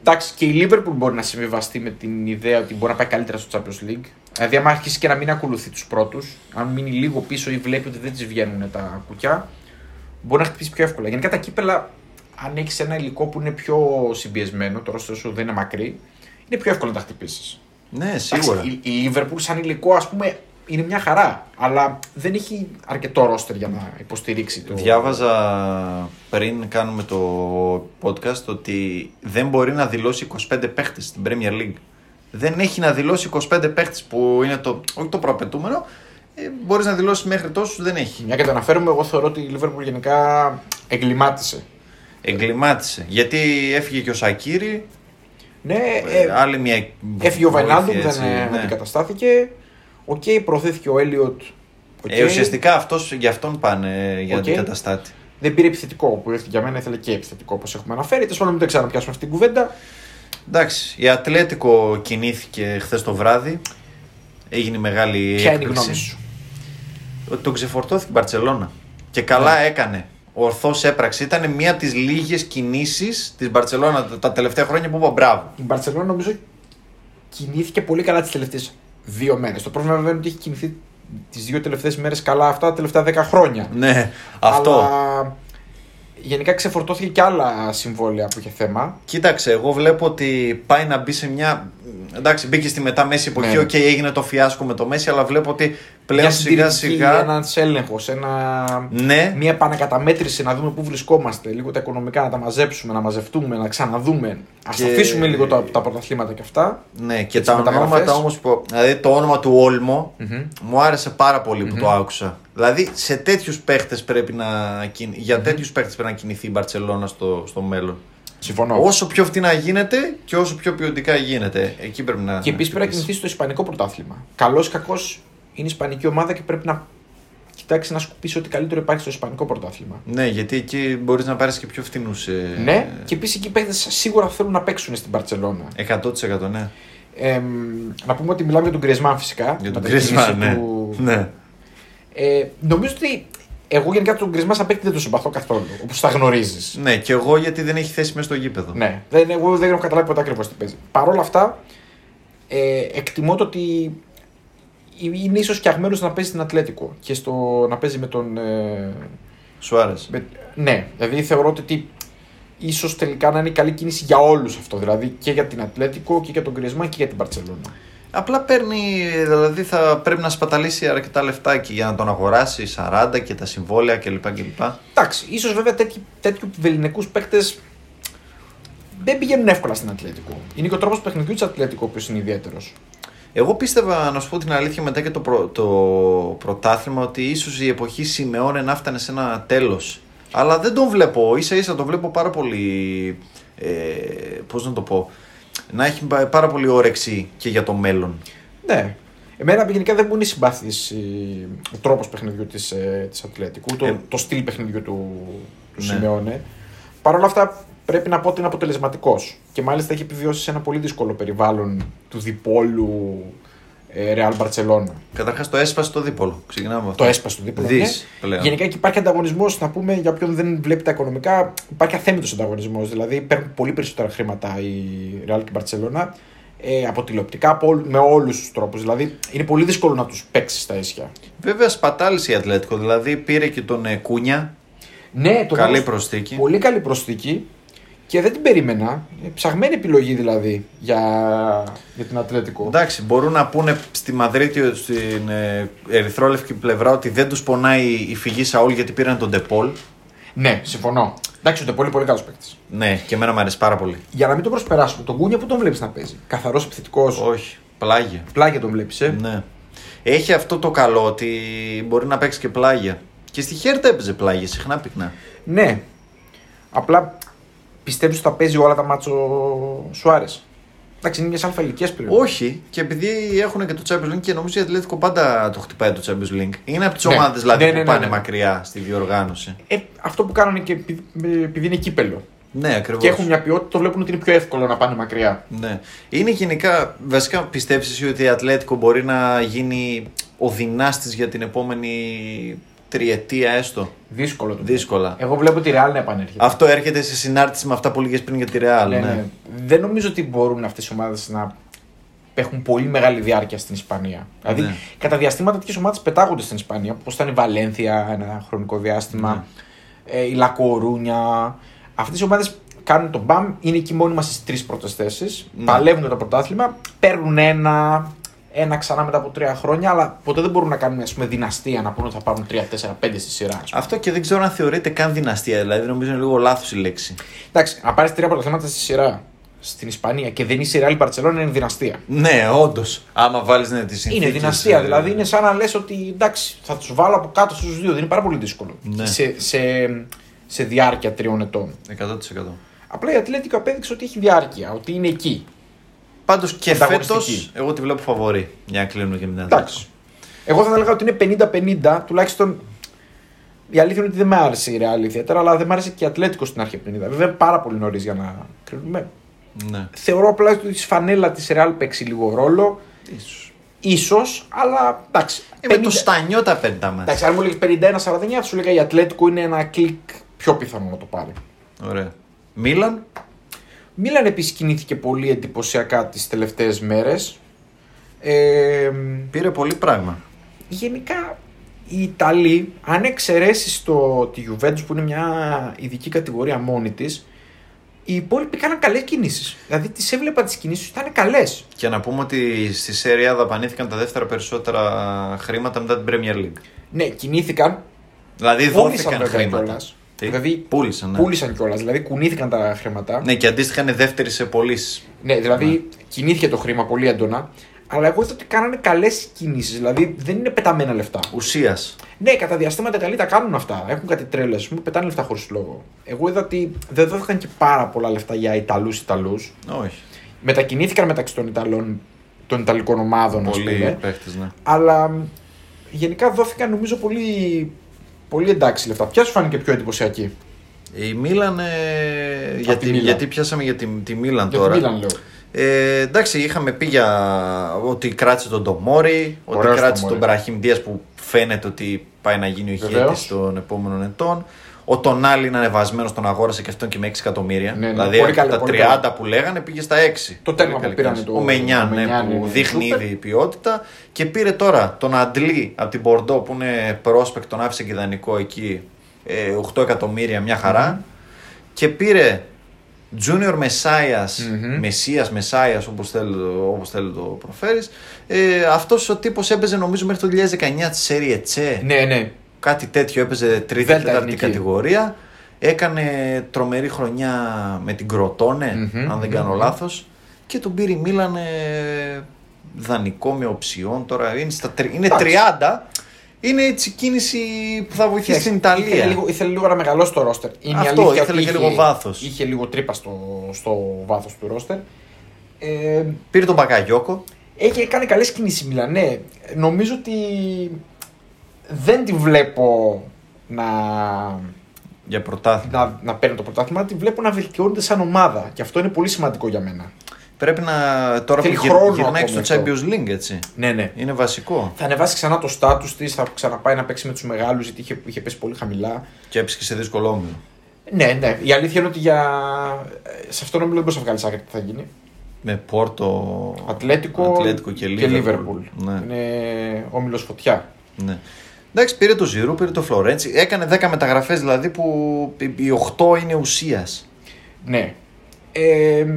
εντάξει, και η Liverpool μπορεί να συμβιβαστεί με την ιδέα ότι μπορεί να πάει καλύτερα στο Champions League. Δηλαδή, άμα αρχίσει και να μην ακολουθεί τους πρώτους, αν μείνει λίγο πίσω ή βλέπει ότι δεν της βγαίνουν τα κουκιά, μπορεί να χτυπήσει πιο εύκολα. Γενικά τα κύπελα, αν έχεις ένα υλικό που είναι πιο συμπιεσμένο, το ρόστερ σου δεν είναι μακρύ, είναι πιο εύκολο να τα χτυπήσεις. Ναι, σίγουρα. Η, η Liverpool σαν υλικό, ας πούμε, είναι μια χαρά. Αλλά δεν έχει αρκετό ρόστερ για να υποστηρίξει το. Διάβαζα πριν κάνουμε το podcast ότι δεν μπορεί να δηλώσει 25 παίχτες στην Premier League. Δεν έχει να δηλώσει 25 παίχτες που είναι το, όχι το προαπαιτούμενο. Ε, μπορείς να δηλώσεις μέχρι τόσους, δεν έχει. Μια και το αναφέρουμε, εγώ θεωρώ ότι η Liverpool γενικά εγκλημάτισε. Εγκλημάτισε. Γιατί έφυγε και ο Σακίρι. Ναι, Ε, ε, άλλη μια. έφυγε ο βοήθεια, Βαϊνάλντουμ, έτσι, δεν ε, ναι. αντικαταστάθηκε. Οκ, προωθήθηκε ο Έλιοτ. Οκ. Ε, ουσιαστικά αυτός, για αυτόν πάνε για Οκ. αντικαταστάτη. Δεν πήρε επιθετικό που ήρθε για μένα, ήθελε και επιθετικό όπως έχουμε αναφέρει. Τέλος πάντων, μην το ξαναπιάσουμε αυτή την κουβέντα. Εντάξει, η Ατλέτικο κινήθηκε χθες το βράδυ. Έγινε μεγάλη Ποια είναι η έκπληξη. γνώμη σου; Ότι τον ξεφορτώθηκε η Μπαρσελόνα. Και καλά Ναι. έκανε. Ορθώ έπραξε. Ήταν μία από τις λίγες κινήσεις της Μπαρσελόνα τα- τα τελευταία χρόνια που είπα μπράβο. Η Μπαρσελόνα νομίζω κινήθηκε πολύ καλά τις τελευταίες δύο μέρες. Το πρόβλημα βέβαια είναι ότι έχει κινηθεί τις δύο τελευταίες μέρες καλά αυτά τα τελευταία δέκα χρόνια. Ναι, αυτό. Αλλά γενικά ξεφορτώθηκε και άλλα συμβόλαια που είχε θέμα. Κοίταξε, εγώ βλέπω ότι πάει να μπει σε μια. Εντάξει, μπήκε στη μετά Μέσι εποχή, Ναι. οκ, έγινε το φιάσκο με το Μέσι, αλλά βλέπω ότι πλέον Μια σιγά συντηρητική, σιγά. Ένα έλεγχος, ένα... Ναι, μια επανακαταμέτρηση να δούμε πού βρισκόμαστε. Λίγο τα οικονομικά να τα μαζέψουμε, να μαζευτούμε, να ξαναδούμε. Α Και- αφήσουμε λίγο τα, τα πρωταθλήματα και αυτά. ναι, και τις τα μεταγραφές. ονόματα όμως που. Δηλαδή το όνομα του Όλμο Μμμ. μου άρεσε πάρα πολύ που το άκουσα. Δηλαδή σε τέτοιους παίχτες πρέπει να. κιν- Για τέτοιους παίχτες πρέπει να κινηθεί η Μπαρσελόνα στο, στο μέλλον. Συμφωνώ. Όσο πιο φτηνά γίνεται και όσο πιο ποιοτικά γίνεται. Εκεί πρέπει να. Και επίσης πρέπει να χτυπήσεις. κινηθείς στο Ισπανικό πρωτάθλημα. Καλός ή κακός είναι η Ισπανική ομάδα και πρέπει να κοιτάξεις να σκουπίσεις ό,τι καλύτερο υπάρχει στο Ισπανικό πρωτάθλημα. Ναι, γιατί εκεί μπορείς να πάρεις και πιο φθηνούς. Ναι, και επίσης εκεί οι παίκτες σίγουρα θέλουν να παίξουν στην Παρσελώνα. 100% ναι. Ε, να πούμε ότι μιλάμε για τον Γκρισμάν φυσικά. Για τον μετακίνηση Griezmann, ναι. του- ναι. Ε, νομίζω ότι εγώ γενικά τον Γκρισμάν σαν παίκτη δεν τον συμπαθώ καθόλου. Όπως τα γνωρίζεις. Ναι, και εγώ γιατί δεν έχει θέση μέσα στο γήπεδο. Ναι, δεν, εγώ δεν έχω καταλάβει ποτέ ακριβώς τι παίζει. Παρ' όλα αυτά, ε, εκτιμώ το ότι είναι ίσως φτιαγμένο να παίζει στην Ατλέτικο και στο, να παίζει με τον. Ε, Σουάρες. με- ναι, δηλαδή θεωρώ ότι ίσως τελικά να είναι η καλή κίνηση για όλους αυτό. Δηλαδή και για την Ατλέτικο και για τον Γκρισμάν και για την Παρσελόνα. Απλά παίρνει, δηλαδή θα πρέπει να σπαταλήσει αρκετά λεφτάκι για να τον αγοράσει 40 και τα συμβόλαια κλπ. κλπ. Εντάξει, ίσως βέβαια τέτοιοι, τέτοιου βεληνικούς παίκτες δεν πηγαίνουν εύκολα στην Ατλέτικο. Είναι και ο τρόπος παιχνιδιού της Ατλέτικο ο οποίος είναι ιδιαίτερος. Εγώ πίστευα, να σου πω την αλήθεια, μετά και το, προ- το πρωτάθλημα ότι ίσως η εποχή Σιμεώνε να φτάνε σε ένα τέλος. Αλλά δεν τον βλέπω. σα ίσα το βλέπω πάρα πολύ. Ε, Πώς να το πω. Να έχει πα- πάρα πολύ όρεξη και για το μέλλον. Ναι. Εμένα γενικά δεν μου είναι συμπάθης ο τρόπος παιχνιδιού της της Ατλέτικου, το, Ε, το στυλ παιχνιδιού του, του ναι. Σιμεώνε. Παρ' όλα αυτά πρέπει να πω ότι είναι αποτελεσματικός. Και μάλιστα έχει επιβιώσει σε ένα πολύ δύσκολο περιβάλλον του διπόλου ε, Real Barcelona. Καταρχάς το έσπασε το δίπολο. Ξεκινάμε από αυτό. Το έσπασε το δίπολο. Δεις, ναι. πλέον. Γενικά εκεί υπάρχει ανταγωνισμός, να πούμε για όποιον δεν βλέπει τα οικονομικά, υπάρχει αθέμητος ανταγωνισμός. Δηλαδή παίρνουν πολύ περισσότερα χρήματα η Real και η Barcelona ε, από τηλεοπτικά, από όλου- με όλους τους τρόπους. Δηλαδή είναι πολύ δύσκολο να τους παίξεις στα ίσια. Βέβαια σπατάλησε η Ατλέτικο. Δηλαδή πήρε και τον ε, Κούνια. Ναι, το Καλή βάζω- προσθήκη. Πολύ καλή προσθήκη και δεν την περίμενα. Ε, Ψαγμένη επιλογή δηλαδή για, για την Ατλέτικο. Εντάξει, μπορούν να πούνε στη Μαδρίτη, στην ε, ερυθρόλευκη πλευρά, ότι δεν τους πονάει η φυγή Σαούλ γιατί πήραν τον Ντεπόλ. Ναι, συμφωνώ. Εντάξει, είναι πολύ πολύ καλός παίκτης. Ναι, και εμένα μου αρέσει πάρα πολύ. Για να μην τον προσπεράσουμε, τον Κούνια που τον βλέπεις να παίζει; Καθαρός επιθετικός; Όχι, πλάγια. Πλάγια τον βλέπεις, ε; Ναι. Έχει αυτό το καλό ότι μπορεί να παίξει και πλάγια. Και στη Χέρτα έπαιζε πλάγια, συχνά πυκνά. Ναι. Απλά πιστεύει ότι θα παίζει όλα τα μάτσο Σουάρες. Εντάξει, είναι μιας αλφα ηλικία πλέον. Όχι, και επειδή έχουν και το Champions League και νομίζω η Ατλέτικο πάντα το χτυπάει το Champions League. Είναι από τις Ναι. ομάδες δηλαδή Ναι, που ναι, ναι, πάνε ναι. μακριά στη διοργάνωση. Ε, αυτό που κάνουν και επει- επειδή είναι κύπελο. Ναι, ακριβώς. Και έχουν μια ποιότητα, το βλέπουν ότι είναι πιο εύκολο να πάνε μακριά. Ναι. Είναι γενικά, βασικά πιστεύει εσύ ότι η Ατλέτικο μπορεί να γίνει ο δυνάστης για την επόμενη τριετία έστω. Δύσκολο το. Δύσκολα. Εγώ βλέπω τη Real να επανέρχεται. Αυτό έρχεται σε συνάρτηση με αυτά που λέγες πριν για τη Real. Ναι, Ναι, ναι. Δεν νομίζω ότι μπορούν αυτές οι ομάδες να έχουν πολύ μεγάλη διάρκεια στην Ισπανία. Δηλαδή, Ναι. κατά διαστήματα τέτοιες ομάδες πετάγονται στην Ισπανία, όπως ήταν η Βαλένθια ένα χρονικό διάστημα, Ναι. ε, η Λακορούνια. Αυτές οι ομάδες κάνουν τον μπαμ, είναι εκεί μόνιμα στις τρεις πρώτες θέσεις, Ναι. παλεύουν για το πρωτάθλημα, παίρνουν ένα, ένα ξανά μετά από τρία χρόνια, αλλά ποτέ δεν μπορούν να κάνουν ας πούμε, δυναστεία να πούνε ότι θα πάρουν 3, 4, 5 στη σειρά. ας πούμε. Αυτό και δεν ξέρω αν θεωρείται καν δυναστεία. Δηλαδή νομίζω είναι λίγο λάθος η λέξη. Εντάξει, να πάρεις τρία πρωταθλήματα στη σειρά στην Ισπανία και δεν είσαι η Real Barcelona είναι δυναστεία. Ναι, όντως. Άμα βάλεις ναι, τις συνθήκες. Είναι δυναστεία. Δηλαδή είναι σαν να λες ότι εντάξει, θα τους βάλω από κάτω στους δύο. Δεν είναι πάρα πολύ δύσκολο. Ναι. Σε, σε, σε διάρκεια τριών ετών. 100%. Απλά η Ατλέτικο απέδειξε ότι έχει διάρκεια, ότι είναι εκεί. Πάντως και φέτος Ανταγωνιστική. εγώ τη βλέπω φαβορή. Για να κλείνουμε και με την Εντάξει. Εγώ θα έλεγα ότι είναι 50-50, τουλάχιστον. Η αλήθεια είναι ότι δεν με άρεσε η Real ιδιαίτερα, αλλά δεν με άρεσε και η Ατλέτικο στην αρχή 50. Βέβαια, είναι πάρα πολύ νωρίς για να κρίνουμε. Ναι. Θεωρώ απλά ότι η φανέλα της Ρεάλ παίξει λίγο ρόλο. Ίσως. Ίσως, αλλά εντάξει. Ε, με 50 το στανιό τα παίρνει τα μάτια. Εντάξει, αν μου λέγεις 51-49, θα σου λέγα η Ατλέτικο είναι ένα κλικ πιο πιθανό να το πάρει. Ωραία. Μίλαν; Μίλαν επίσης κινήθηκε πολύ εντυπωσιακά τις τελευταίες μέρες. Ε, Πήρε πολύ πράγμα. γενικά οι Ιταλοί, αν εξαιρέσεις τη Juventus που είναι μια ειδική κατηγορία μόνη της, οι υπόλοιποι κάναν καλές κινήσεις. Δηλαδή τις έβλεπα τις κινήσεις ήταν καλές. Και να πούμε ότι στη Σέρια δαπανήθηκαν τα δεύτερα περισσότερα χρήματα μετά την Premier League. Ναι, κινήθηκαν. Δηλαδή Πούλησαν δόθηκαν βέβαια χρήματα. κιόλας. Τι; Δηλαδή, πούλησαν. Ναι. Πούλησαν κιόλας, δηλαδή κουνήθηκαν τα χρήματα. ναι, και αντίστοιχα είναι δεύτερη σε πωλήσεις. Ναι, δηλαδή κινήθηκε το χρήμα πολύ έντονα. Αλλά εγώ είδα ότι κάνανε καλές κινήσεις. Δηλαδή δεν είναι πεταμένα λεφτά. Ουσίας. Ναι, κατά διαστήματα οι Ιταλοί τα κάνουν αυτά. Έχουν κάτι τρέλες, ας πούμε, πετάνε λεφτά χωρίς λόγο. Εγώ είδα ότι δεν δόθηκαν και πάρα πολλά λεφτά για Ιταλούς Ιταλούς. Όχι. Μετακινήθηκαν μεταξύ των Ιταλών, των Ιταλικών ομάδων, ας Πολλοί πούμε. παίχτες, ναι. Αλλά μ, γενικά δόθηκαν νομίζω πολύ, πολύ εντάξει λεφτά. Ποια σου φάνηκε πιο εντυπωσιακή; Η Μίλαν. ε, γιατί, τη Μίλαν. γιατί πιάσαμε για τη, τη Μίλαν Για τώρα. τη Μίλαν λέω. Ε, εντάξει, είχαμε πει για ότι κράτησε τον Ντομόρι, ότι Ωραίος κράτησε Τομόρι. τον Μπραχήμ Δίας που φαίνεται ότι πάει να γίνει ο Βεβαίως. ηγέτης των επόμενων ετών. Ο Τονάλι είναι ανεβασμένος, τον αγόρασε και αυτόν και με 6 εκατομμύρια. Ναι, ναι, δηλαδή πολύ από καλή, τα πολύ 30 καλή. που λέγανε πήγε στα 6. Το Πολύ τέρμα καλή που πήρανε κίνηση. το- Ο Μενιάν, ο ναι, Μενιάν που είναι δείχνει σούπερ. ήδη ποιότητα. Και πήρε τώρα τον Αντλή από την Μπορντό που είναι πρόσπεκ, τον άφησε και ιδανικό εκεί. ε, 8 εκατομμύρια, μια χαρα Και πήρε Junior Messias, Μμμ. Μεσσίας, Μεσάιας, όπως θέλει, όπως θέλει το προφέρεις. Ε, αυτός ο τύπος έπαιζε νομίζω μέχρι το 2019 τη Serie C. Ναι, ναι. Κάτι τέτοιο έπαιζε τρίτη, Δέλτα τέταρτη εθνική. κατηγορία. Έκανε τρομερή χρονιά με την Κροτόνε, Μμμ, αν δεν μμμ, κάνω μμμ. λάθος. Και τον πήρε η Μίλαν ε, δανεικό με οψιόν. Τώρα είναι, στα, τρι- είναι Εντάξει. 30. Είναι έτσι κίνηση που θα βοηθήσει την Ιταλία. Ήθελε λίγο, ήθελε λίγο να μεγαλώσει το ρόστερ. Είναι η Αυτό, αλήθεια ήθελε ότι και είχε- λίγο βάθος. Είχε λίγο τρύπα στο, στο βάθος του ρόστερ. Ε, Πήρε τον Μπακαγιώκο. έχει κάνει καλές κινήσεις η Μίλαν. Ναι, νομίζω ότι δεν τη βλέπω να, Για πρωτάθλημα. να, να παίρνει το πρωτάθλημα, τη βλέπω να βελτιώνεται σαν ομάδα. Και αυτό είναι πολύ σημαντικό για μένα. Πρέπει να. Τώρα Θέλει που γυρ- χρόνο γυρνάει και ακόμη στο αυτό. Champions League, έτσι. Ναι, ναι. Είναι βασικό. Θα ανεβάσει ξανά το στάτου της, θα ξαναπάει να παίξει με τους μεγάλους, γιατί είχε, είχε πέσει πολύ χαμηλά. Και έπαιξε και σε δύσκολο όμιλο. Ναι, ναι. Η αλήθεια είναι ότι για... σε αυτό νομίζω δεν μπορείς να βγάλεις άκρη τι θα γίνει. Με Πόρτο. Ατλέτικο, Ατλέτικο και Λίβερπουλ. Ναι. Είναι όμιλος φωτιά. Ναι. Εντάξει, πήρε το Ζηρού, πήρε το Φλωρέντσι. Έκανε 10 μεταγραφές δηλαδή που οι 8 είναι ουσίας. Ναι. Ε, μ,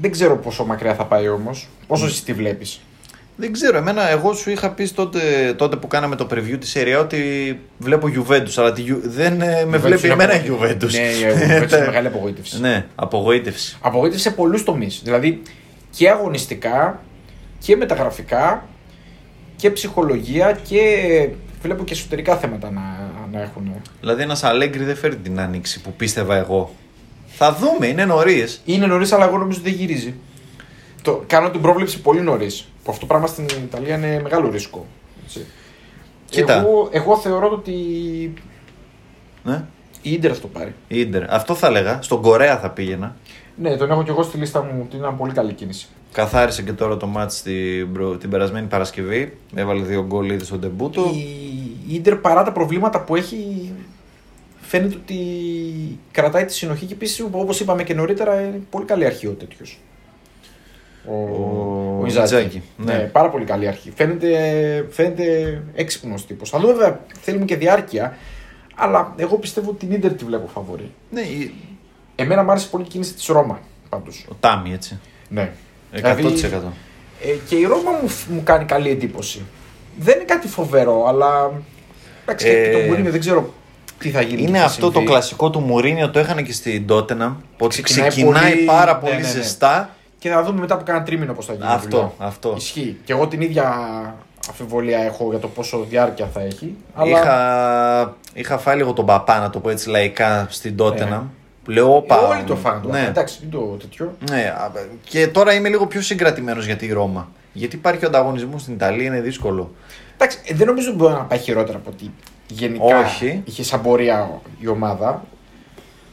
δεν ξέρω πόσο μακριά θα πάει όμως. Πόσο εσύ τη βλέπεις; Δεν ξέρω, εμένα εγώ σου είχα πει τότε, τότε που κάναμε το preview της σειρά ότι βλέπω Juventus, αλλά τη, Ju- δεν ε, με βλέπει εμένα η Juventus. Ναι, η Juventus είναι μεγάλη απογοήτευση. ναι, απογοήτευση. Απογοήτευση σε πολλούς τομείς. Δηλαδή και αγωνιστικά και μεταγραφικά και ψυχολογία και βλέπω και εσωτερικά θέματα να, να έχουν. Δηλαδή ένας Αλέγκρι δεν φέρει την άνοιξη που πίστευα εγώ. Θα δούμε, είναι νωρίς. Είναι νωρίς, αλλά εγώ νομίζω ότι δεν γυρίζει. Το, κάνω την πρόβλεψη πολύ νωρίς. Που αυτό το πράγμα στην Ιταλία είναι μεγάλο ρίσκο. Έτσι. Κοίτα. Εγώ, εγώ θεωρώ ότι Ναι. η Ίντερ θα το πάρει. Η Ίντερ. Αυτό θα έλεγα. Στον Κορέα θα πήγαινα. Ναι, τον έχω και εγώ στη λίστα μου ότι είναι μια πολύ καλή κίνηση. Καθάρισε και τώρα το μάτς την, προ- την περασμένη Παρασκευή. Έβαλε δύο γκολ ήδη στον τεμπούτο. Η η Ίντερ παρά τα προβλήματα που έχει φαίνεται ότι κρατάει τη συνοχή και επίσης όπως είπαμε και νωρίτερα είναι πολύ καλή αρχή ο τέτοιος. Ο, Ο ο Ιζάκη. Ιζάκη, Ναι. ναι. πάρα πολύ καλή αρχή. Φαίνεται, φαίνεται έξυπνος τύπος. Θα δούμε βέβαια, θέλουμε και διάρκεια. Αλλά εγώ πιστεύω ότι την Ίντερ τη βλέπω φαβορή. Ναι, η- Εμένα μου άρεσε πολύ η κίνηση της Ρώμα πάντως. ο Τάμι έτσι. Ναι. 100%. Δηλαδή, ε, και η Ρώμα μου, μου κάνει καλή εντύπωση. Δεν είναι κάτι φοβερό, αλλά. Εντάξει, Ε, και το Μουρίνιο δεν ξέρω τι θα γίνει. τι Είναι θα αυτό το συμβεί. κλασικό του Μουρίνιο, το είχαν και στην Τότεναμ. Ότι Ξεκινάει ξεκινάει, πολύ- πάρα ναι, πολύ ναι, ναι. ζεστά. Και θα δούμε μετά από κάνα τρίμηνο πώς θα γίνει. η Αυτό, δουλειά. αυτό. Ισχύει. Και εγώ την ίδια αφιβολία έχω για το πόσο διάρκεια θα έχει. Αλλά Είχα, είχα φάει λίγο τον παπά, να το πω έτσι λαϊκά, στην Τότεναμ. Που λέω, Ε, όπα. όλοι το φάνε. Ναι. Εντάξει, μην το τέτοιο. Ναι, α, και τώρα είμαι λίγο πιο συγκρατημένος για τη Ρώμα. Γιατί υπάρχει ο ανταγωνισμός στην Ιταλία, είναι δύσκολο. Εντάξει, ε, δεν νομίζω ότι μπορεί να πάει χειρότερα από ότι γενικά Όχι. είχε σαν πορεία η ομάδα.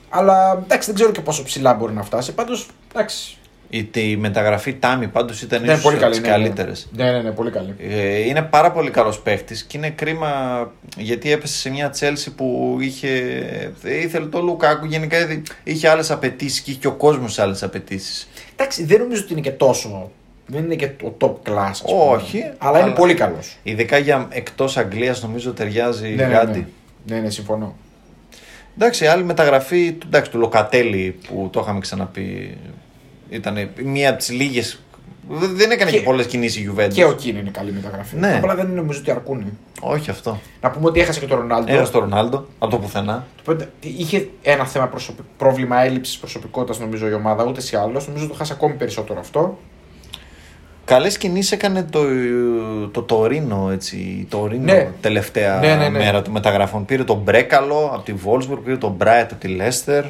Αλλά εντάξει, δεν ξέρω και πόσο ψηλά μπορεί να φτάσει. Πάντως, εντάξει. Η, η μεταγραφή Τάμι πάντως ήταν Ναι, ίσως πολύ από καλή. τις ναι, ναι. καλύτερες. Ναι, ναι, ναι, πολύ καλή. Ε, είναι πάρα πολύ καλός παίχτης και είναι κρίμα γιατί έπεσε σε μια Τσέλσι που είχε, ήθελε το Λουκάκου γενικά είχε άλλες απαιτήσεις και είχε και ο κόσμος άλλες απαιτήσεις. Εντάξει, δεν νομίζω ότι είναι και τόσο. Δεν είναι και το top class. ας πούμε. Όχι, Αλλά, είναι αλλά- πολύ καλός. Ειδικά για εκτός Αγγλίας νομίζω ταιριάζει Ναι, ναι, γάντι. ναι. ναι, ναι, συμφωνώ. Εντάξει, άλλη μεταγραφή του, εντάξει, του Λοκατέλη που το είχαμε ξαναπεί ήταν μία από τις λίγες δεν δεν έκανε και, Και- πολλές κινήσεις η Juventus. Και ο Κίν είναι καλή μεταγραφή. Ναι. Απλά δεν νομίζω ότι αρκούν. Όχι αυτό. Να πούμε ότι έχασε και τον Ρονάλντο. Ένα στο Ρονάλντο, από το πουθενά. Το οποίο Είχε ένα θέμα προσωπι... πρόβλημα έλλειψης προσωπικότητας νομίζω η ομάδα, ούτε ή άλλω. Νομίζω ότι το χάσει ακόμη περισσότερο αυτό. Καλές κινήσεις έκανε το, το Τωρίνο, έτσι, το Τωρίνο Ναι. τελευταία Ναι, ναι, ναι. μέρα των μεταγραφών. Πήρε τον Μπρέκαλο από τη Wolfsburg, πήρε τον Πράετ από τη Λέστερ.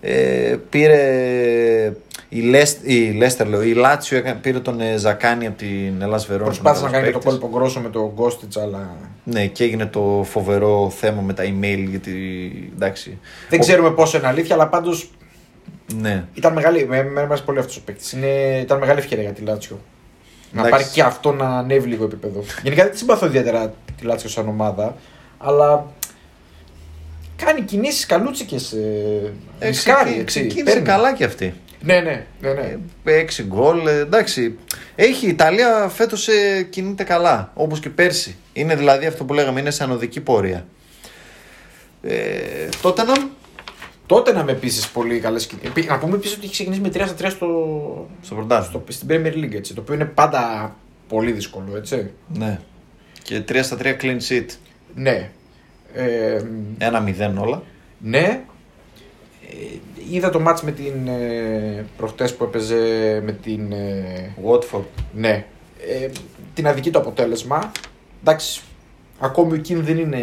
Ε, πήρε η, Λέσ, η Λέστερ, λέω, η Λάτσιο έκανε- πήρε τον ε, Ζακάνι από την Ελλάς Βερόνη. Προσπάθησε να μεγάλος κάνει και το παίκτης. κόλπο γκρόσο με τον Κόστιτς, αλλά Ναι, και έγινε το φοβερό θέμα με τα email, γιατί εντάξει. δεν Ο- ξέρουμε πόσο είναι αλήθεια. Αλλά πάντως Ναι, ήταν μεγάλη. Με, με αρέσει πολύ αυτός ο παίκτης. Ήταν μεγάλη ευκαιρία για τη Λάτσιο. Να Εντάξει. πάρει και αυτό να ανέβει λίγο επίπεδο. Γενικά δεν τη συμπαθώ ιδιαίτερα τη Λάτσιο σαν ομάδα, αλλά κάνει κινήσεις καλούτσικες. Ε, ε, ρισκάρει, ξεκι- έτσι. ξεκίνησε Παίρνει. καλά κι αυτή. Ναι, ναι, ναι. ναι. Ε, Έξι γκολ, ε, εντάξει. Έχει η Ιταλία φέτος κινείται καλά, όπως και πέρσι. Είναι δηλαδή αυτό που λέγαμε, είναι σε ανωδική πορεία. Ε, τότε να. Τότε να με επίσης πολύ καλές κινήσεις. Να πούμε επίσης ότι έχει ξεκινήσει με 3 στα 3 στο, Στο πρωτάθλημα. στο, στην Premier League. Έτσι, το οποίο είναι πάντα πολύ δύσκολο. Έτσι. Ναι. Και 3 στα 3 clean sheet. Ναι. Ε, Ένα 0 όλα. ναι. Ε, είδα το μάτς με την ε, προχτές που έπαιζε με την ε, Watford. ναι ε, την αδική το αποτέλεσμα εντάξει ακόμη ο Κιν δεν είναι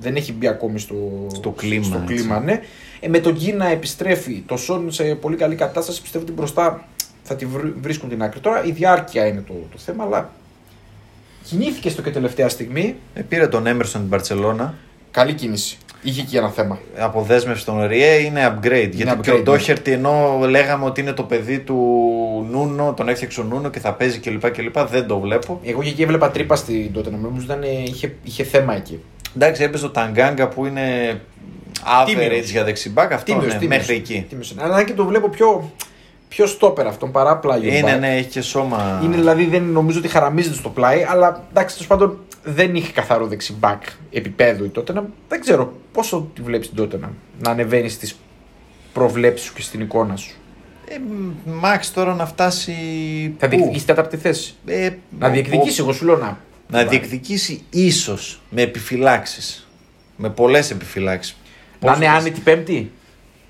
δεν έχει μπει ακόμη στο, Στο κλίμα, στο έτσι. κλίμα ναι. ε, με τον Κιν να επιστρέφει το Σον σε πολύ καλή κατάσταση πιστεύω ότι μπροστά θα τη βρει- βρίσκουν την άκρη τώρα η διάρκεια είναι το, το θέμα αλλά κινήθηκε στο και τελευταία στιγμή Ε, πήρε τον Emerson την Barcelona. καλή κίνηση είχε και ένα θέμα Αποδέσμευση των Ριέ είναι upgrade. γιατί και ο upgrade, ναι. Ντόχερτη ενώ λέγαμε ότι είναι το παιδί του Νούνο, τον έφτιαξε ο Νούνο και θα παίζει κλπ. κλπ δεν το βλέπω. Εγώ και εκεί έβλεπα τρύπα στην τότε να νομίζω ήταν, είχε, είχε θέμα εκεί. Εντάξει, έπαιζε ο Ταγκάγκα που είναι average Τίμιος. για δεξιμπάκ. Αυτό Τίμιος, ναι, τίμιος. μέχρι εκεί. Τίμιος είναι. Αλλά και το βλέπω πιο, πιο στόπερ αυτόν παρά πλάγιο. Είναι, back. ναι, έχει και σώμα. Είναι δηλαδή δεν νομίζω ότι χαραμίζεται στο πλάι, αλλά εντάξει, τέλος πάντων δεν είχε καθαρό δεξιμπάκ επίπεδου η τότε. Δεν ξέρω πόσο τη βλέπεις την τότε να ανεβαίνεις στι προβλέψεις σου και στην εικόνα σου. Ε, Μάξ τώρα να φτάσει. Θα πού; διεκδικήσει τέταρτη θέση. Ε, Να ο- διεκδικήσει, εγώ σου λέω να. Να διεκδικήσει ίσως με επιφυλάξεις. Με πολλές επιφυλάξεις. Να είναι άνετη πέμπτη;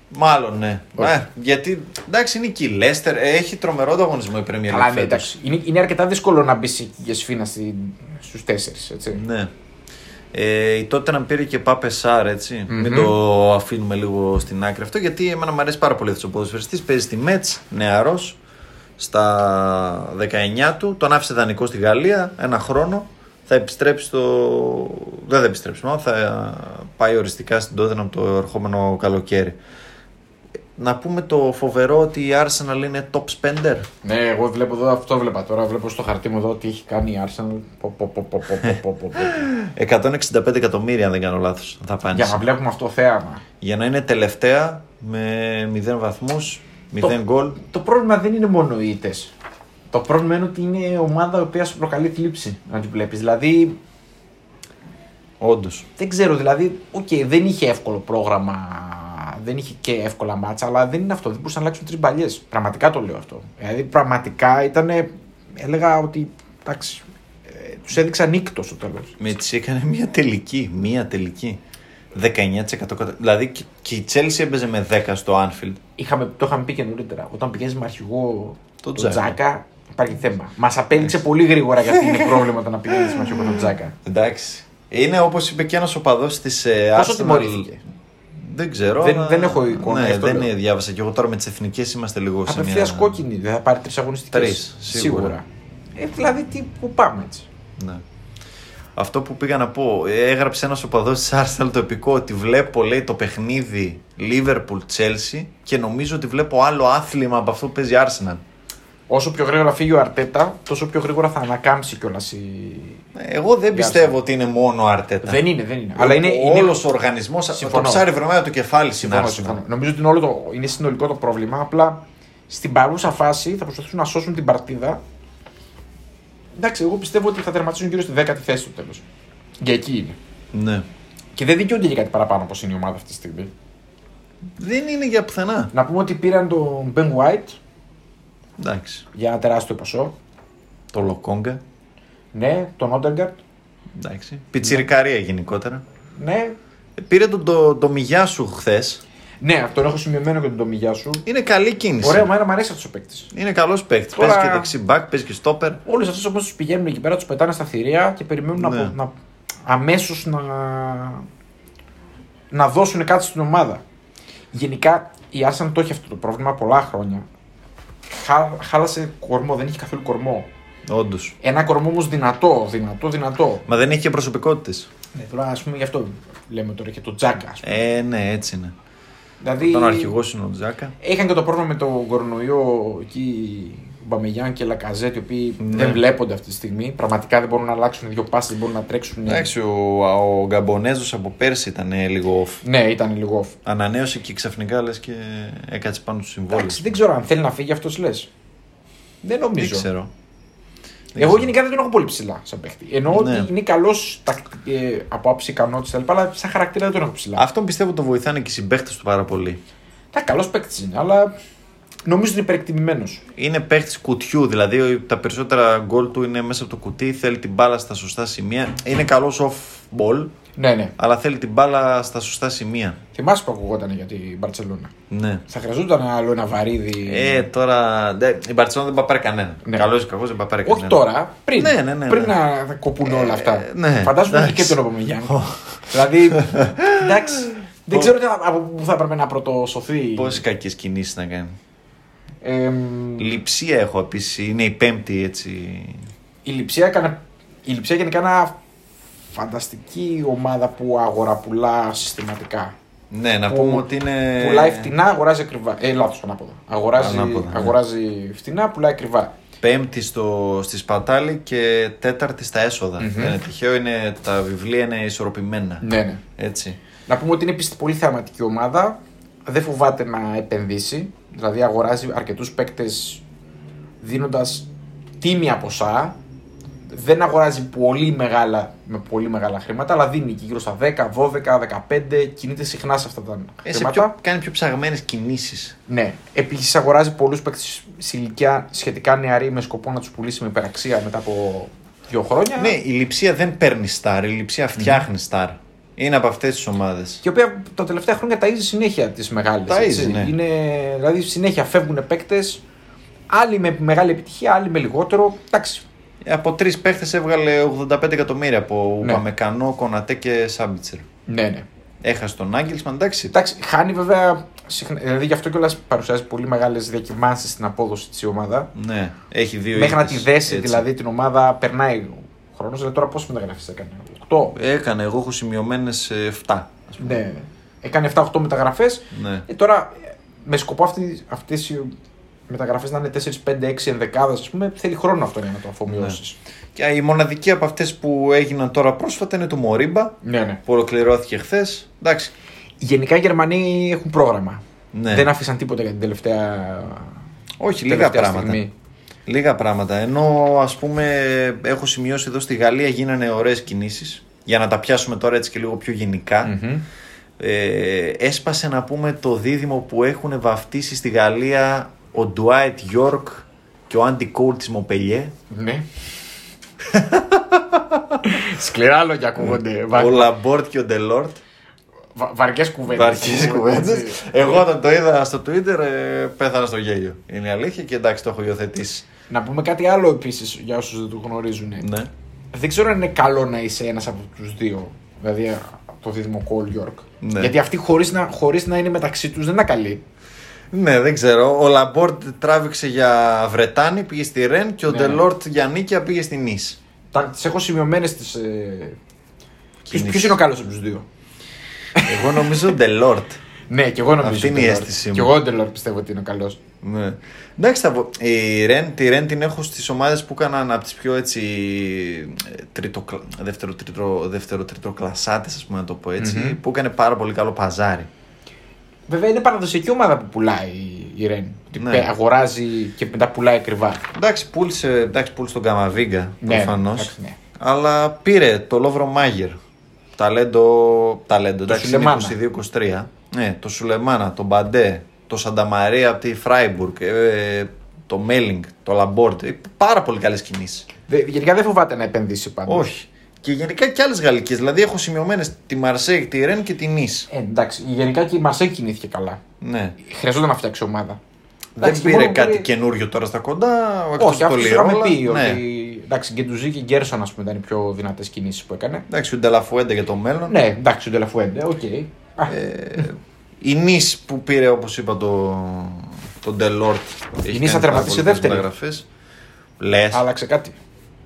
Μάλλον ναι. Όχι. Ε, γιατί εντάξει είναι και η Λέστερ, έχει τρομερό ανταγωνισμό η Premier League. Αλλά ναι, φέτος. εντάξει. Είναι, είναι αρκετά δύσκολο να μπει για σφίνα στους τέσσερις. Έτσι. Ναι. Ε, η τότε να πήρε και Πάπε Σάρ, έτσι. Μην το αφήνουμε λίγο στην άκρη αυτό, γιατί εμένα μου αρέσει πάρα πολύ αυτός ο ποδοσφαιριστής. Παίζει στη Μέτς, νεαρός, στα 19 του. Τον άφησε δανεικό στη Γαλλία ένα χρόνο. Θα επιστρέψει στο. Δεν θα επιστρέψει, μάλλον θα πάει οριστικά στην Tottenham το ερχόμενο καλοκαίρι. Να πούμε το φοβερό ότι η Arsenal είναι top spender. Ναι, εγώ βλέπω εδώ, αυτό βλέπα τώρα. Βλέπω στο χαρτί μου εδώ ότι έχει κάνει η Arsenal. Πο, πο, πο, πο, πο, πο, πο, πο. 165 εκατομμύρια, αν δεν κάνω λάθος, θα πάνε. Για να βλέπουμε αυτό θέαμα. Για να είναι τελευταία με 0 βαθμούς, 0 γκολ. Το πρόβλημα δεν είναι μόνο οι ήττες. Το πρόβλημα είναι ότι είναι ομάδα η οποία σου προκαλεί θλίψη να τη βλέπεις. Δηλαδή, Όντως. δεν ξέρω, δηλαδή, οκ, δεν είχε εύκολο πρόγραμμα, δεν είχε και εύκολα μάτσα, αλλά δεν είναι αυτό. Δεν μπορούσαν να αλλάξουν τρεις μπαλιές. Πραγματικά το λέω αυτό. Δηλαδή, πραγματικά ήταν. Έλεγα ότι. Εντάξει, ε, τους έδειξαν οίκτο στο τέλος. Με τη έκανε μια τελική. Μια τελική. 19%. κατα- Δηλαδή και- και η Chelsea έπαιζε με 10 στο Anfield. Είχαμε, το είχαμε πει και νωρίτερα. Όταν πηγαίνει με αρχηγό Το τον Τζάκα. Τζάκα, υπάρχει θέμα. Μας απέληξε πολύ γρήγορα γιατί είναι πρόβλημα το να πηγαίνεις με αρχηγό τον Τζάκα. Εντάξει. Είναι όπως είπε και ένας οπαδός της ε, Πόσο Arsenal. τιμωρήθηκε; Δεν ξέρω. Δεν- αλλά- δεν έχω εικόνα, Ναι, γι' αυτό δεν λέω. ε, διάβασα. Και εγώ τώρα με τις εθνικές είμαστε λίγο σε Απευθείας μια. κόκκινη, δεν θα πάρει τρεις αγωνιστικές. Τρεις, σίγουρα. Ε, δηλαδή, τι, πού πάμε έτσι. Ναι. Αυτό που πήγα να πω, έγραψε ένας οπαδός της Arsenal το επικό ότι βλέπω λέει το παιχνίδι Liverpool-Chelsea και νομίζω ότι βλέπω άλλο άθλημα από αυτό που παίζει Arsenal. Όσο πιο γρήγορα φύγει ο Αρτέτα, τόσο πιο γρήγορα θα ανακάμψει κιόλας η. Εγώ δεν Η πιστεύω Arsenal. ότι είναι μόνο ο Αρτέτα. Δεν είναι, δεν είναι. Αλλά είναι. είναι... Όλος ο οργανισμό. Το Συμφωνώ. ψάρι βρωμένα το κεφάλι στην Συμφωνώ, Arsenal. συμφωνώ. Νομίζω ότι είναι, όλο το, είναι συνολικό το πρόβλημα. Απλά στην παρούσα φάση θα προσπαθήσουν να σώσουν την παρτίδα. Εντάξει, εγώ πιστεύω ότι θα τερματίσουν γύρω στη 10η θέση στο τέλος. Για εκεί είναι. Ναι. Και δεν δικαιούνται για κάτι παραπάνω όπως είναι η ομάδα αυτή τη στιγμή. Δεν είναι για πουθενά. Να πούμε ότι πήραν τον Ben White Εντάξει. για ένα τεράστιο ποσό. Το Λοκόγκα. Ναι, τον Όντεγκαρτ. Εντάξει. Πιτσιρικαρία γενικότερα. Ναι. Ε, Πήρε τον το, το Μιγιά σου χθες. Ναι, τον έχω σημειωμένο και τον Τομιγιά σου. Είναι καλή κίνηση. Ωραία, εμένα μου αρέσει αυτός ο παίκτης. Είναι καλός παίκτης. Τώρα- Παίζει και δεξί μπακ, παίζει και στόπερ. Όλους αυτούς όμω τους πηγαίνουν εκεί πέρα, τους πετάνε στα θηρία και περιμένουν Ναι. να, να, αμέσως να, να δώσουν κάτι στην ομάδα. Γενικά η Arsenal το έχει αυτό το πρόβλημα πολλά χρόνια. Χά, χάλασε κορμό, δεν είχε καθόλου κορμό. Όντως. Ένα κορμό όμως δυνατό, δυνατό, δυνατό. Μα δεν έχει και προσωπικότητες. Ναι, τώρα ας πούμε γι' αυτό λέμε τώρα και το Τζάγκα. ας πούμε. Ε, ναι, έτσι είναι. Δηλαδή Τον αρχηγός είναι ο Τζάκα. είχαν και το πρόβλημα με τον κορονοϊό εκεί. Μπαμεγιάν και Λακαζέτ, οι οποίοι Ναι. δεν βλέπονται αυτή τη στιγμή. Πραγματικά δεν μπορούν να αλλάξουν δύο πάσει, δεν μπορούν να τρέξουν. Εντάξει, ο, ο Γκαμπονέζος από πέρσι ήταν ε, λίγο off. Ναι, ήταν λίγο off. Ανανέωσε και ξαφνικά λες και έκατσε πάνω του συμβόλους. Εντάξει, δεν ξέρω αν θέλει να φύγει αυτός λες. Δεν Δεν νομίζω. ξέρω. Δεν Εγώ ξέρω. γενικά δεν τον έχω πολύ ψηλά σαν παίχτη. Εννοώ Ναι. ότι είναι καλός ε, από άψη ικανότητα κτλ. Αλλά σαν χαρακτήρα δεν τον έχω ψηλά. Αυτόν πιστεύω το βοηθάνε και οι συμπαίχτε του πάρα πολύ. Τα καλός παίκτης είναι, αλλά νομίζω ότι είναι υπερεκτιμημένος. Είναι παίχτης κουτιού, δηλαδή τα περισσότερα γκολ του είναι μέσα από το κουτί, θέλει την μπάλα στα σωστά σημεία. Είναι καλός off ball, Ναι, ναι. αλλά θέλει την μπάλα στα σωστά σημεία. Θυμάσαι που ακουγόταν για την Μπαρσελόνα; Ναι. Θα χρειαζόταν άλλο ένα βαρύδι; Ε, τώρα. δε- Η Μπαρσελόνα δεν πάει πάρει κανένα. Ναι. Καλός ή κακός δεν πάει πάρει κανένα. Όχι τώρα, πριν. Ναι, ναι, ναι, πριν ναι. να κοπούν όλα αυτά. Ε, ναι, Φαντάζομαι ότι εντάξει. και τον Οπομεγιάν. δηλαδή. εντάξει. Δεν ξέρω τι θα- από πού θα έπρεπε να πρωτοσωθεί. Πόσες κακές κινήσεις να κάνει. Εμ, Λειψία έχω επίσης. Είναι η πέμπτη έτσι. η Λιψία έκανε. Η Λιψία γενικά είναι ένα φανταστική ομάδα που αγοραπουλά συστηματικά. Ναι, να Που πούμε ότι είναι. Πουλάει φτηνά, αγοράζει ακριβά. Ε, λάθος ανάποδα. Αγοράζει, Ανάποδα, ναι. αγοράζει φτηνά, πουλάει ακριβά. Πέμπτη στο, στη Σπατάλη και τέταρτη στα έσοδα. Μμμ. Δεν είναι τυχαίο, είναι, τα βιβλία είναι ισορροπημένα. Ναι, ναι. Έτσι. Να πούμε ότι είναι επίσης πολύ θεαματική ομάδα. Δεν φοβάται να επενδύσει. Δηλαδή αγοράζει αρκετούς παίκτες δίνοντας τίμια ποσά. Δεν αγοράζει πολύ μεγάλα, με πολύ μεγάλα χρήματα, αλλά δίνει και γύρω στα 10, 12, 15. Κινείται συχνά σε αυτά τα Ε, σε χρήματα. πιο, κάνει πιο ψαγμένες κινήσεις. Ναι. Επίσης αγοράζει πολλούς παίκτες σε ηλικία σχετικά νεαρή με σκοπό να τους πουλήσει με υπεραξία μετά από δύο χρόνια. Ναι, η λειψία δεν παίρνει στάρ, η λειψία φτιάχνει στάρ. Είναι από αυτές τις ομάδες. Και η οποία τα τελευταία χρόνια ταΐζει συνέχεια τις μεγάλες. Ταΐζει, ναι. Είναι, δηλαδή συνέχεια φεύγουν παίκτες, άλλοι με μεγάλη επιτυχία, άλλοι με λιγότερο. Εντάξει. Από τρεις παίχτε έβγαλε 85 εκατομμύρια από Ναι. Ουπαμεκανό, Κονατέ και Σάμπιτσερ. Ναι, ναι. Έχασε τον Άγγελσμαν, εντάξει. Εντάξει, χάνει βέβαια. συχνά- Δηλαδή γι' αυτό κιόλας παρουσιάζει πολύ μεγάλες διακυμάνσεις στην απόδοση της η ομάδα. Ναι, έχει δύο Μέχρι να ήττες, τη δέσει έτσι. δηλαδή την ομάδα, περνάει ο χρόνος. Δηλαδή τώρα πόσε μεταγραφέ έκανε, 8. Έκανε, εγώ έχω σημειωμένες 7. Ας πούμε. Ναι. Έκανε 7-8 μεταγραφές. Ναι. Ε, τώρα ε, με σκοπό αυτές οι μεταγραφές να είναι 4-5-6 ενδεκάδες, ας πούμε, θέλει χρόνο αυτό για να το αφομοιώσεις. Και η μοναδική από αυτές που έγιναν τώρα πρόσφατα είναι το Μωρίμπα Ναι, ναι. που ολοκληρώθηκε χθες. Εντάξει. Γενικά οι Γερμανοί έχουν πρόγραμμα. Ναι. Δεν άφησαν τίποτα για την τελευταία. Όχι, λίγα τελευταία πράγματα. στιγμή. Λίγα πράγματα. Ενώ ας πούμε έχω σημειώσει εδώ στη Γαλλία γίνανε ωραίες κινήσεις. Για να τα πιάσουμε τώρα έτσι και λίγο πιο γενικά. Μμμ. Ε, έσπασε να πούμε το δίδυμο που έχουν βαφτίσει στη Γαλλία ο Ντουάιτ Γιόρκ και ο Άντι Κόλ της Μονπελιέ. Ναι. Σκληρά λόγια ακούγονται. Βα... Ο Λαμπόρντ και ο Ντελόρτ. Βα... Βαριές κουβέντες. Βαριές κουβέντες. Εγώ όταν το είδα στο Twitter ε, πέθανα στο γέλιο. Είναι η αλήθεια και εντάξει το έχω υιοθετήσει. Να πούμε κάτι άλλο επίσης για όσους δεν το γνωρίζουν. Ναι. Δεν ξέρω αν είναι καλό να είσαι ένας από τους δύο. Δηλαδή το δίδυμο Κόλ Γιόρκ. Ναι. Γιατί αυτοί χωρίς να, χωρίς να είναι μεταξύ τους δεν είναι καλοί. Ναι, δεν ξέρω. Ο Λαμπόρντ τράβηξε για Βρετάνη, πήγε στη Ρεν και ο Ναι. Ντελόρτ για Νίκαια πήγε στη Νις. Τις έχω σημειωμένες τις. Ε... Κινήσεις. Ποιος είναι ο καλός από τους δύο; Εγώ νομίζω Ντελόρτ. Ναι, και εγώ νομίζω. Αυτή είναι η ο Ντελόρ. αίσθησή μου. Και εγώ ο Ντελόρ πιστεύω ότι είναι ο καλός. Ναι. Εντάξει, θα... πω- η Ρεν, τη Ρεν την έχω στις ομάδες που έκαναν από τις πιο έτσι. ε, Τρίτο, δεύτερο, τρίτο, δεύτερο, τρίτο κλασάτες, ας πούμε να το πω έτσι. Μμμ. Που έκανε πάρα πολύ καλό παζάρι. Βέβαια είναι παραδοσιακή ομάδα που πουλάει η Ρεν. Ότι Ναι. πε- αγοράζει και μετά πουλάει ακριβά. Εντάξει, πούλησε, εντάξει, πούλησε τον Καμαβίγκα Ναι, προφανώς. εντάξει, ναι. Αλλά πήρε το Λόβρο Μάγερ. Ταλέντο. ταλέντο εντάξει, είναι Σουλεμάνα. 22-23. Ναι, το Σουλεμάνα, το Μπαντέ, το Σανταμαρία από τη Φράιμπουργκ, ε, το Μέλινγκ, το Λαμπόρντ. Ε, Πάρα πολύ καλές κινήσεις. Δε- Γενικά δεν φοβάται να επενδύσει πάντα. Όχι. Και γενικά και άλλες γαλλικές. Δηλαδή έχω σημειωμένες τη Μαρσέιγ, τη Ρεν και τη Νις. Ε, εντάξει, γενικά και η Μαρσέιγ κινήθηκε καλά. Ναι. Χρειαζόταν να φτιάξει ομάδα. Δεν Εντάξει, πήρε μόνο κάτι πήρε- καινούριο τώρα στα κοντά. εκτός Όχι, από αυτό το είχαμε Λιρόλα. πει. Ναι. Ότι, εντάξει, Γκεντουζή και Γκέρσον ας πούμε, ήταν οι πιο δυνατές κινήσεις που έκανε. Εντάξει, ο Ντελαφουέντε για το μέλλον. Ναι, εντάξει, ο Ντελαφουέντε, οκ. Α, Ε, η Νης που πήρε όπως είπα το, το Ντελόρτ. Η Nice θα τερματίσει δεύτερη. Λες. Άλλαξε κάτι;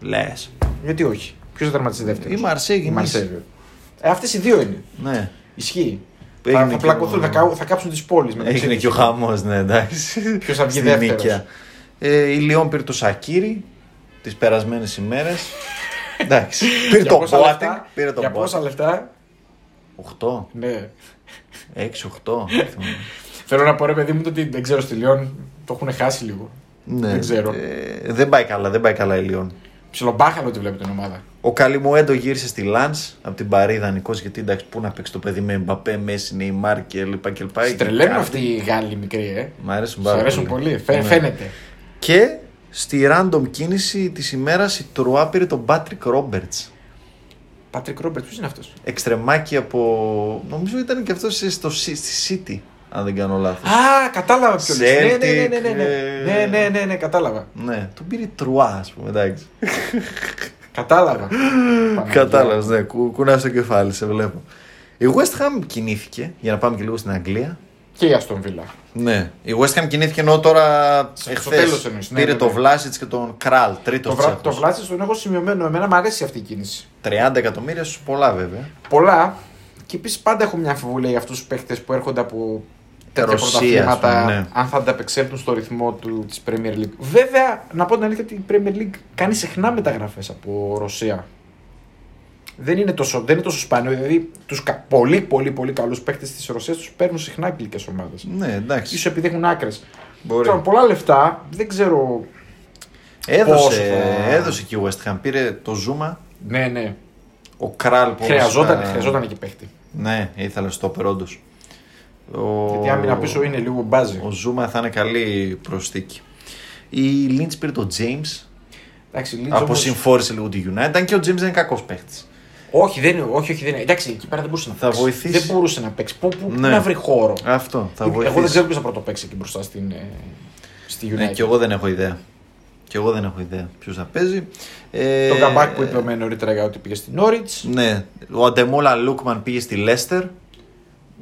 Λες. Γιατί όχι; Ποιος θα τερματίσει δεύτερο. Η Μαρσέη Η και η Μαρσέη. Nice. Ε, Αυτές οι δύο είναι. Ναι. Ισχύει. Έγινε Θα, θα και πλακωθούν, ο- θα, καού- θα κάψουν τις πόλεις. Έγινε και ο χαμός, ναι, εντάξει. Ποιος θα βγει Στη δεύτερος. νίκαια. Ε, η Λιόν πήρε το Σακύρι τις περασμένες ημέρες. εντάξει. πήρε Για το πόσα Boateng. λεφτά; Πήρε το Για πόσα Boateng. λεφτά; 8, Ναι. 6, 8. Θέλω να πω ρε παιδί μου το ότι δεν ξέρω στη Λιόν το έχουν χάσει λίγο. ναι. Δεν ξέρω. Ε, δεν πάει καλά, δεν πάει καλά η Λιόν. Ψιλομπάχαλο τη βλέπω την ομάδα. Ο Καλιμουέντο γύρισε στη Λαντ από την Παρή δανεικός γιατί εντάξει, πού να παίξει το παιδί με Μπαπέ, Μέση, Νεϊμάρ και λοιπά και λοιπά. Τρελαίνουν Κάτι. αυτοί οι Γάλλοι μικροί, ε. Μ' αρέσουν Σου πάρα αρέσουν πολύ. Φαι- Ναι. Φαίνεται. Και στη random κίνηση της ημέρας η Τρουά πήρε τον Πάτρικ Ρόμπερτ. Πατρικ Ρόμπερτ, ποιος είναι αυτός; Εξτρεμάκι από. Νομίζω ήταν και αυτός στο, στη City, αν δεν κάνω λάθος. Α, κατάλαβα ποιος είναι. Ναι, ναι, ναι, Celtic, ναι, ναι, ναι. ε, Ναι, ναι, ναι, ναι, κατάλαβα. Ναι, τον πήρε η Τρουά, ας πούμε, εντάξει. Κατάλαβα. Κατάλαβες, ναι, κου, κουνά το κεφάλι, σε βλέπω. Η West Ham κινήθηκε, για να πάμε και λίγο στην Αγγλία. Και η Αστον Βίλα. Ναι. Η West Ham κινήθηκε ενώ τώρα Στο εχθές τέλος εννοείς, ναι, πήρε ναι, το ναι. Βλάσιτ και τον Κράλ, τρίτο Το, βρα... το Βλάτσι τον έχω σημειωμένο. Εμένα μου αρέσει αυτή η κίνηση. 30 εκατομμύρια σου πολλά βέβαια. Πολλά. Και επίσης πάντα έχω μια αμφιβολία για αυτούς τους παίχτε που έρχονται από τέτοια Ρωσία, πρωταθλήματα. ας πούμε, ναι. Αν θα ανταπεξέλθουν στο ρυθμό του της Premier League. Βέβαια, να πω την αλήθεια ότι η Premier League κάνει συχνά μεταγραφές από Ρωσία. Δεν είναι τόσο, δεν είναι τόσο σπάνιο. Δηλαδή, τους πολύ, πολύ, πολύ καλούς παίχτε της Ρωσίας τους παίρνουν συχνά αγγλικές ομάδες. Ναι, εντάξει. σω επειδή έχουν άκρες. Μπορεί. πολλά λεφτά, δεν ξέρω. πόσο Έδωσε, θα- έδωσε και η West Ham. Πήρε το Ζούμα, Ναι, ναι. ο Κράλ που Χρειαζόταν, βασικά- χρειαζόταν εκεί παίχτη. Ναι, ήθελε στο όντως. Ο... Γιατί άμυνα πίσω είναι λίγο μπάζι. Ο Ζούμα θα είναι καλή προστίκη. Η Lynch πήρε το James. Εντάξει, Leeds όμως- Αποσυμφόρησε λίγο τη United. Αν και ο James δεν είναι κακός παίχτης. Όχι, δεν είναι. Όχι, όχι, δεν είναι. Εντάξει, εκεί πέρα δεν μπορούσε να Θα παίξει. βοηθήσει. Δεν μπορούσε να παίξει. Πού, πού, πού Ναι. να βρει χώρο. Αυτό θα Εγώ βοηθήσει. δεν ξέρω ποιος θα πρώτο παίξει εκεί μπροστά στην, ε, στη United. Ναι, και εγώ δεν έχω ιδέα. Και εγώ δεν έχω ιδέα ποιος θα παίζει. Ε, Το καμπάκ που είπε νωρίτερα για ότι πήγε στην Norwich. Ναι, ο Αντεμόλα Λούκμαν πήγε στη Λέστερ.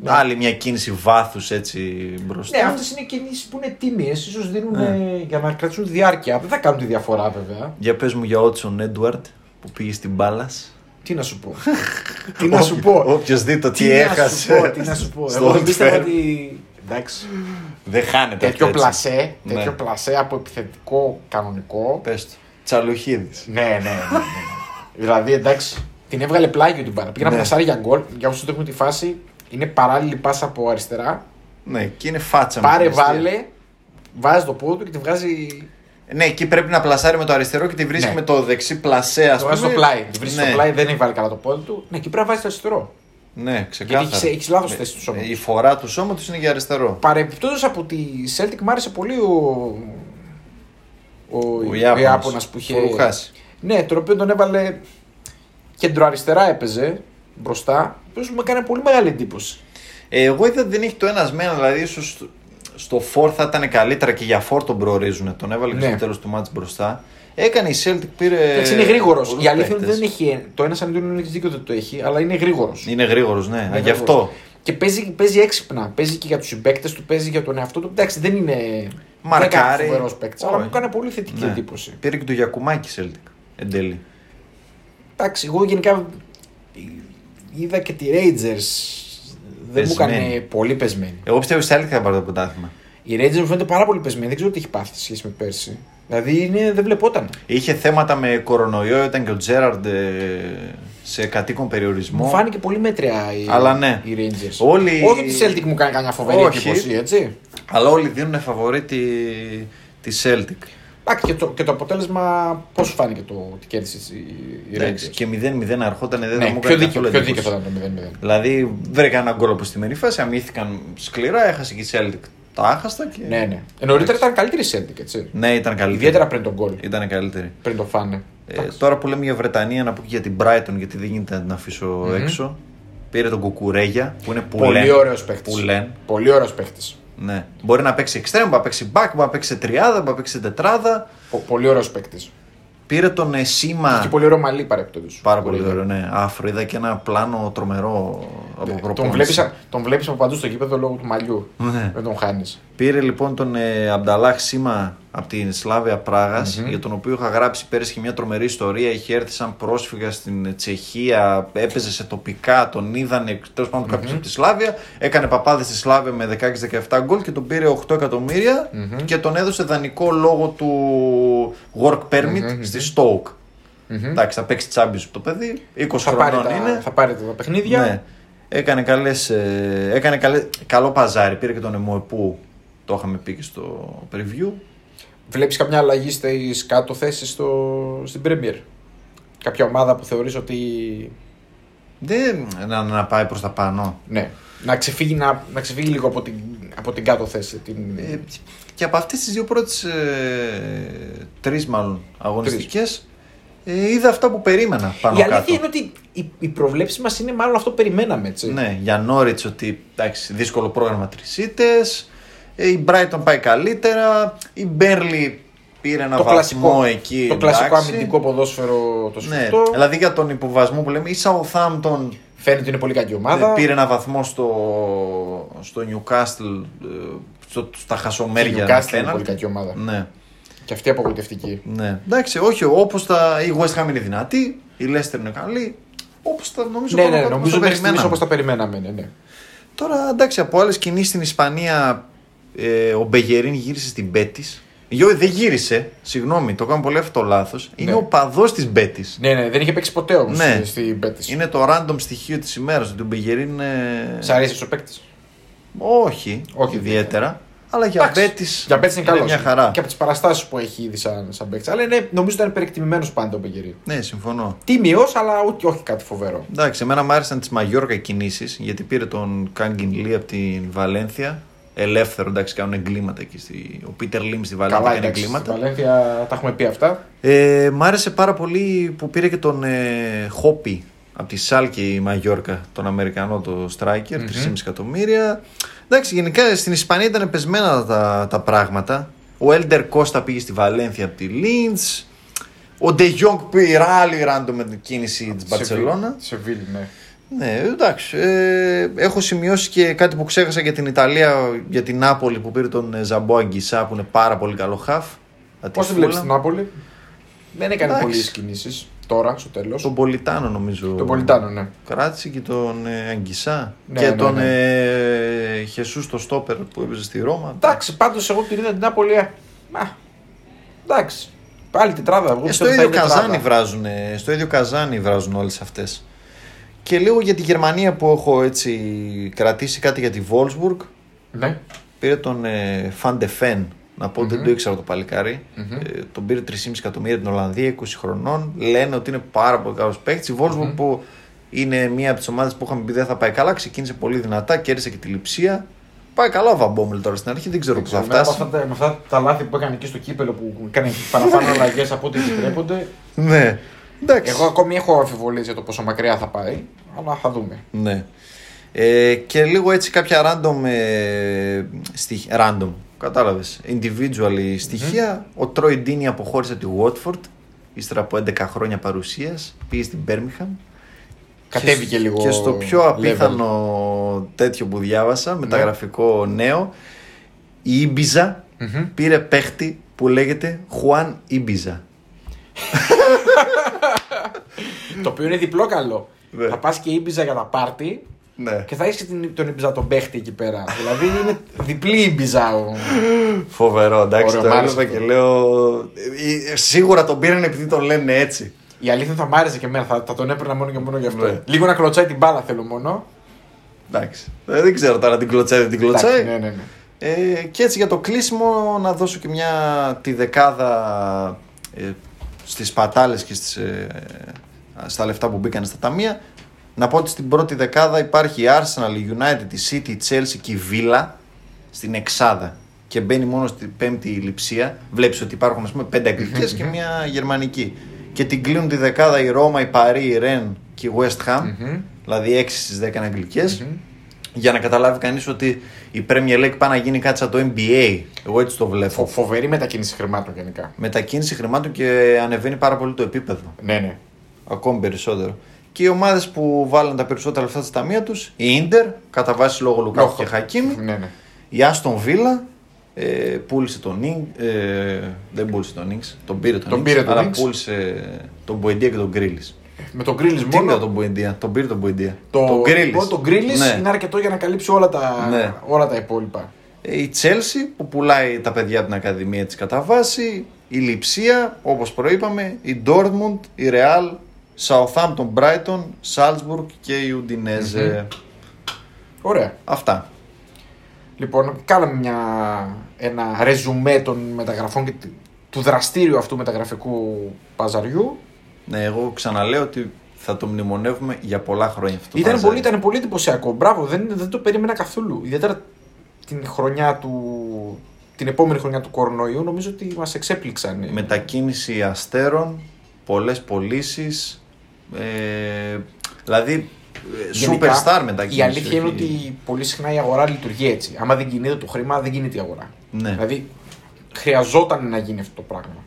Ναι. Άλλη μια κίνηση βάθους έτσι μπροστά. Ναι, αυτές είναι κινήσεις που είναι τίμιες. σω δίνουν Ναι. ε, για να κρατήσουν διάρκεια. Δεν θα κάνουν τη διαφορά βέβαια. Για πες μου για Ότσον Έντουαρντ που πήγε στην μπάλα. Τι να σου πω; τι να σου πω; Όποιος δει το τι, Τι να έχασε. σου πω, τι να σου πω; στο Εγώ Old πίστευα Firm. ότι. Εντάξει. Δεν χάνεται Τέτοιο αυτό, έτσι. πλασέ, Ναι. τέτοιο πλασέ από επιθετικό κανονικό. Πες το. Τσαλουχίδη. Ναι, ναι, ναι. ναι, ναι. δηλαδή εντάξει. Την έβγαλε πλάγιο την μπάρα. Πήγε να Ναι. πλασάρει για γκολ. Για όσους δεν έχουν τη φάση, είναι παράλληλη πάσα από αριστερά. Ναι, και είναι φάτσα με Πάρε, την αιστεία. βάλε, βάζεις το πόδι του και τη βγάζει. Ναι, εκεί πρέπει να πλασάρει με το αριστερό και τη βρίσκει Ναι. με το δεξί πλασέ, ας Το πούμε. βάζει στο πλάι. Τη βρίσκει ναι. στο πλάι, δεν έχει βάλει καλά το πόδι του. Ναι, εκεί πρέπει να βάζει το αριστερό. Ναι, ξεκάθαρα. Γιατί έχεις- έχεις λάθος Ε, θέση του σώματος. Η φορά του σώματος είναι για αριστερό. Παρεμπιπτόντως από τη Celtic μου άρεσε πολύ ο. Ο, Ο ο Ιάπωνας, Ιάπωνας που είχε. Φουρουχάς. Ναι, τον οποίο τον έβαλε κεντροαριστερά έπαιζε μπροστά. Ο οποίος μου έκανε πολύ μεγάλη εντύπωση. Ε, εγώ είδα ότι δεν έχει το ένας μένα, δηλαδή ίσως στο φόρ θα ήταν καλύτερα και για φόρ τον προορίζουν. Τον έβαλε και Ναι. στο τέλος του μάτς μπροστά. Έκανε η Celtic, πήρε. Εντάξει, είναι γρήγορος. πολλούς Η αλήθεια είναι ότι παίκτες. δεν έχει. Το ένα σαν δεν έχει δίκιο ότι το έχει, αλλά είναι γρήγορος. Είναι γρήγορος, ναι. Α, γι' αυτό. Και παίζει, παίζει έξυπνα. Παίζει και για τους συμπαίκτες του, παίζει για τον εαυτό του. Εντάξει, δεν είναι. Μαρκάρει. φοβερός παίκτη, αλλά Όχι. μου έκανε πολύ θετική Ναι. εντύπωση. Πήρε και το Γιακουμάκι η Celtic. Εν τέλει. Εντάξει, εγώ γενικά είδα και τη Rangers. Δεν μου Πεσμένη. έκανε πολύ πεσμένη. Εγώ πιστεύω ότι η Celtic θα πάρει το πρωτάθλημα. Η Rangers μου φαίνεται πάρα πολύ πεσμένη. Δεν ξέρω τι έχει πάθει σε σχέση με πέρσι. Δηλαδή είναι, δεν βλεπόταν. Είχε θέματα με κορονοϊό, ήταν και ο Τζέραρντ ε, σε κατοίκον περιορισμό. Μου φάνηκε πολύ μέτρια η, Αλλά ναι. η Rangers. Όλοι- Όχι ότι η Celtic μου κάνει καμιά φοβερή Όχι. εντύπωση, έτσι. Αλλά όλοι δίνουν φαβορή τη, τη Celtic. Εντάξει, και το, και το αποτέλεσμα πώς σου φάνηκε το ότι κέρδισες η, η Εντάξει, Rangers; και 0-0 αρχόταν, δεν θα Ναι, μου πιο έκανε δίκαιο, καθόλου πιο δίκαιο θα εντύπωση. ήταν το 0-0. Δηλαδή βρήκαν ένα γκολ από στη μερή φάση, αμύθηκαν σκληρά, έχασε και η Celtic. Τα άχαστα και. Ναι, ναι. Ε, νωρίτερα ήταν καλύτερη η Celtic, έτσι. Ναι, ήταν καλύτερη. Ιδιαίτερα πριν τον γκολ. Ήταν καλύτερη. Πριν το φάνε. Ε, τώρα που λέμε για Βρετανία, να πω και για την Brighton, γιατί δεν γίνεται να την αφήσω Μμμ. έξω. Πήρε τον Κουκουρέγια που είναι που Πολύ λένε- ωραίος παίχτη. Που λένε. Πολύ ωραίος παίχτη. Ναι. Μπορεί να παίξει extreme, μπορεί να παίξει back, μπορεί να παίξει τριάδα, μπορεί να παίξει τετράδα. Πολύ ωραίος παίχτη. Πήρε τον ε, Σίμα. Και πολύ ωραίο μαλί παρεπτόντω. Πάρα πολύ ωραίο, ναι. Άφρο, είδα και ένα πλάνο τρομερό από Τον προπόνηση. βλέπεις τον βλέπεις από παντού στο γήπεδο λόγω του μαλλιού. Ναι. Δεν τον χάνεις. Πήρε λοιπόν τον ε, Αμπταλάχ Σίμα από την Σλάβια Πράγας, Μμμ. για τον οποίο είχα γράψει πέρυσι και μια τρομερή ιστορία. Είχε έρθει σαν πρόσφυγα στην Τσεχία, έπαιζε σε τοπικά, τον είδανε τέλος πάντων κάποιος από τη Σλάβια. Έκανε παπάδες στη Σλάβια με 16-17 γκολ και τον πήρε 8 εκατομμύρια Μμμ. και τον έδωσε δανεικό λόγω του work permit Μμμ, μμμ. στη Stoke. Μμμ. Εντάξει, θα παίξει Champions το παιδί, 20 Θα πάρει, χρονών τα, είναι. θα πάρει τα παιχνίδια. Ναι. Έκανε, καλές, ε, έκανε καλέ, καλό παζάρι. Πήρε και τον Εμοεπού. Το είχαμε πει και στο preview. Βλέπεις καμιά αλλαγή στις κάτω θέσεις στην Premier; Κάποια ομάδα που θεωρείς ότι. Δεν να, να πάει προς τα πάνω. Ναι. Να ξεφύγει, να, να ξεφύγει λίγο από την, από την κάτω θέση. Την... Ε, και από αυτές τις δύο πρώτες ε, τρεις μάλλον αγωνιστικές ε, είδα αυτά που περίμενα πάνω Η αλήθεια κάτω. είναι ότι οι, οι προβλέψεις μας είναι μάλλον αυτό που περιμέναμε. Έτσι. Ναι, για Νόριτς ότι εντάξει, δύσκολο πρόγραμμα τρισίτες. Ε, η Brighton πάει καλύτερα. Η Μπέρλι πήρε ένα το βαθμό κλασικό, εκεί. το κλασικό εντάξει. αμυντικό ποδόσφαιρο το Ναι, σφιχτό. δηλαδή για τον υποβασμό που λέμε, η Southampton Φαίνεται ότι είναι πολύ κακή ομάδα. ε, πήρε ένα βαθμό στο, στο Newcastle, ε, στο, στα Και η χασομέρια. Newcastle είναι πέναλτι. πολύ κακή ομάδα. Ναι, Και αυτή απογοητευτική. ναι. Εντάξει, όχι, όπως τα. Η West Ham είναι δυνατή, η Leicester είναι καλή. Όπως τα νομίζω Ναι, πάνω ναι, κάτω νομίζω όπως τα μέχρι στιγμής περιμέναμε. όπως τα περιμέναμε. Ναι, ναι. Τώρα εντάξει, από άλλες κινήσεις στην Ισπανία, ε, ο Μπεγερίν γύρισε στην Μπέτη. Γιώ, δεν γύρισε, συγγνώμη, το κάνω πολύ αυτό λάθος. Είναι Ναι. ο παδός της Μπέτης. ναι, ναι, δεν είχε παίξει ποτέ όμως Ναι. στην Πέτη. Είναι το random στοιχείο της ημέρας ότι ο Μπεγερίν είναι. Σ' αρέσει ο παίκτης; Όχι, Όχι ιδιαίτερα. Αλλά για Εντάξει, Μπέτης. Για Πέτση είναι καλός. μια χαρά. Και από τις παραστάσεις που έχει ήδη σαν, σαν παίκτης. Αλλά είναι, νομίζω ότι ήταν περιεκτιμημένο πάντα ο Μπεγερή. Ναι, συμφωνώ. Τίμιος, αλλά όχι, όχι κάτι φοβερό. Εντάξει, εμένα μου άρεσαν τις Μαγιόρκα κινήσεις γιατί πήρε τον Κάγκιν Λί από την Βαλένθια. Ελεύθερο, εντάξει, κάνουν εγκλήματα εκεί. Στη... Ο Πίτερ Λίμ στη Βαλένθια Καλά, κάνει εντάξει. Στη εγκλήματα. Βαλένθια τα έχουμε πει αυτά. Ε, μ' άρεσε πάρα πολύ που πήρε και τον ε, Χόπι από τη Σάλκη η Μαγιόρκα, τον Αμερικανό, το striker, Μμμ. 3,5 εκατομμύρια. Εντάξει, γενικά στην Ισπανία ήταν πεσμένα τα, τα πράγματα. Ο Έλντερ Κώστα πήγε στη Βαλένθια από τη Λίντς. Ο Ντε Γιόγκ πήρε άλλη random με την κίνηση τη Μπαρσελόνα. Σε Βίλ, ναι. Ναι, εντάξει. Ε, έχω σημειώσει και κάτι που ξέχασα για την Ιταλία, για την Νάπολη που πήρε τον ε, Ζαμπό Αγγισά που είναι πάρα πολύ καλό χαφ. Πώς τη βλέπεις την Νάπολη; Δεν έκανε Εντάξει. πολλές κινήσεις τώρα στο τέλος. Τον Πολιτάνο νομίζω. Τον Πολιτάνο, ναι. Κράτησε και τον ε, Αγγισά. Ναι, και ναι, τον ναι. ε, Χεσούς το στόπερ που έπαιζε στη Ρώμα. Εντάξει, πάντως εγώ την είδα την Νάπολη. ε, Α, εντάξει. Πάλι τετράδα. Εγώ Ε, στο πιστεύω θα ίδιο είναι καζάνι τετράδα. βράζουν, ε, στο ίδιο καζάνι βράζουν όλες αυτές. Και λίγο για τη Γερμανία που έχω έτσι κρατήσει κάτι για τη Wolfsburg. Ναι. Πήρε τον ε, Van de Ven. Να πω, δεν Μμμ. το ήξερα το παλικάρι. Μμμ. Ε, τον πήρε 3,5 εκατομμύρια την Ολλανδία, 20 χρονών. Λένε ότι είναι πάρα πολύ καλός παίκτης. Η Wolfsburg Μμμ. που είναι μία από τις ομάδες που είχαμε πει δεν θα πάει καλά, ξεκίνησε πολύ δυνατά, κέρδισε και τη λειψία. Πάει καλά ο Βαμπόμελ τώρα στην αρχή, δεν ξέρω πού θα Μετά από φτάσει. αυτά, τα- με αυτά τα λάθη που έκανε εκεί στο κύπελο που έκανε παραπάνω αλλαγές από ό,τι επιτρέπονται. Ναι. Εντάξει. Εγώ ακόμη έχω αμφιβολίες για το πόσο μακριά θα πάει. Αλλά θα δούμε. Ναι. Ε, και λίγο έτσι κάποια random, ε, στοιχ- random κατάλαβες, individual στοιχεια Ο Τρόι Ντίνι αποχώρησε από τη Watford ύστερα από 11 χρόνια παρουσίας, πήγε στην Birmingham. Κατέβηκε και, λίγο Και στο πιο level. απίθανο τέτοιο που διάβασα, μεταγραφικό νέο, η Ήμπιζα Μμμ. πήρε παίχτη που λέγεται Χουάν Ήμπιζα. Το οποίο είναι διπλό καλό. Ναι. Θα πας και Ήμπιζα για τα πάρτι Ναι. και θα έχει τον Ήμπιζα τον παίχτη εκεί πέρα. δηλαδή είναι διπλή Ήμπιζα. ο- Φοβερό, εντάξει. Ωραίο, το μ' άρεσε έβλεπα αυτό. και λέω. ε, Σίγουρα τον πήραν επειδή τον λένε έτσι. Η αλήθεια θα μ' άρεσε και εμένα. Θα, θα τον έπαιρνα μόνο και μόνο γι' αυτό. Ναι. Λίγο να κλωτσάει την μπάλα θέλω μόνο. Εντάξει. Ε, δεν ξέρω τώρα την κλωτσάει, δεν την κλωτσάει. Εντάξει, ναι, ναι, ναι. Ε, και έτσι για το κλείσιμο να δώσω και μια τη δεκάδα ε, στις πατάλες και στις, ε, στα λεφτά που μπήκαν στα ταμεία. Να πω ότι στην πρώτη δεκάδα υπάρχει η Arsenal, η United, η City, η Chelsea και η Villa στην εξάδα. Και μπαίνει μόνο στην πέμπτη η λειψία. Βλέπεις ότι υπάρχουν ας πούμε πέντε αγγλικές και μια γερμανική. Και την κλείνουν τη δεκάδα η Ρώμα, η Παρή, η Ρεν και η West Ham. Μμμ. Δηλαδή 6 στις 10 είναι αγγλικές Μμμ. Για να καταλάβει κανείς ότι η Premier League πάει να γίνει κάτι σαν το NBA. Εγώ έτσι το βλέπω. Φο- φοβερή μετακίνηση χρημάτων γενικά. Μετακίνηση χρημάτων και ανεβαίνει πάρα πολύ το επίπεδο. Ναι, ναι. Ακόμη περισσότερο. Και οι ομάδες που βάλαν τα περισσότερα λεφτά στα ταμεία τους, η Inter, κατά βάση λόγω Λουκάκου Λόγω- και Χακίμη, Ναι, ναι. η Aston Villa, ε, πούλησε τον Νίγκ, ε, δεν πούλησε τον Νίγκς, τον πήρε τον, Τον Νίγκς, πήρε τον αλλά Νίγκς. πούλησε τον Μποεντία και τον Γκρίλης. Με τον Γκρίλι Τι λέω μόνο. τον Μποεντία, τον πήρε τον Μποεντία. Το, τον Γκρίλης. λοιπόν, το Γκρίλις Ναι. είναι αρκετό για να καλύψει όλα τα, Ναι. όλα τα υπόλοιπα. Ε, Η Chelsea που πουλάει τα παιδιά από την Ακαδημία της κατά βάση, η Λιψία όπως προείπαμε, η Dortmund, η Real, Southampton, Brighton, Salzburg και η Udinese. Ωραία. Αυτά. Λοιπόν, κάναμε μια, ένα ρεζουμέ των μεταγραφών και του- του δραστήριου αυτού μεταγραφικού παζαριού. Ναι, εγώ ξαναλέω ότι θα το μνημονεύουμε για πολλά χρόνια αυτό. το Ήταν παζάρι. πολύ, ήταν πολύ εντυπωσιακό. Μπράβο, δεν, δεν το περίμενα καθόλου. Ιδιαίτερα την χρονιά του. Την επόμενη χρονιά του κορονοϊού νομίζω ότι μας εξέπληξαν. Μετακίνηση αστέρων, πολλές πωλήσεις. Ε, δηλαδή, ε, Γενικά, superstar μετακίνηση. Η αλήθεια είναι όχι- ότι πολύ συχνά η αγορά λειτουργεί έτσι. Άμα δεν κινείται το χρήμα, δεν κινείται η αγορά. Ναι. Δηλαδή, χρειαζόταν να γίνει αυτό το πράγμα.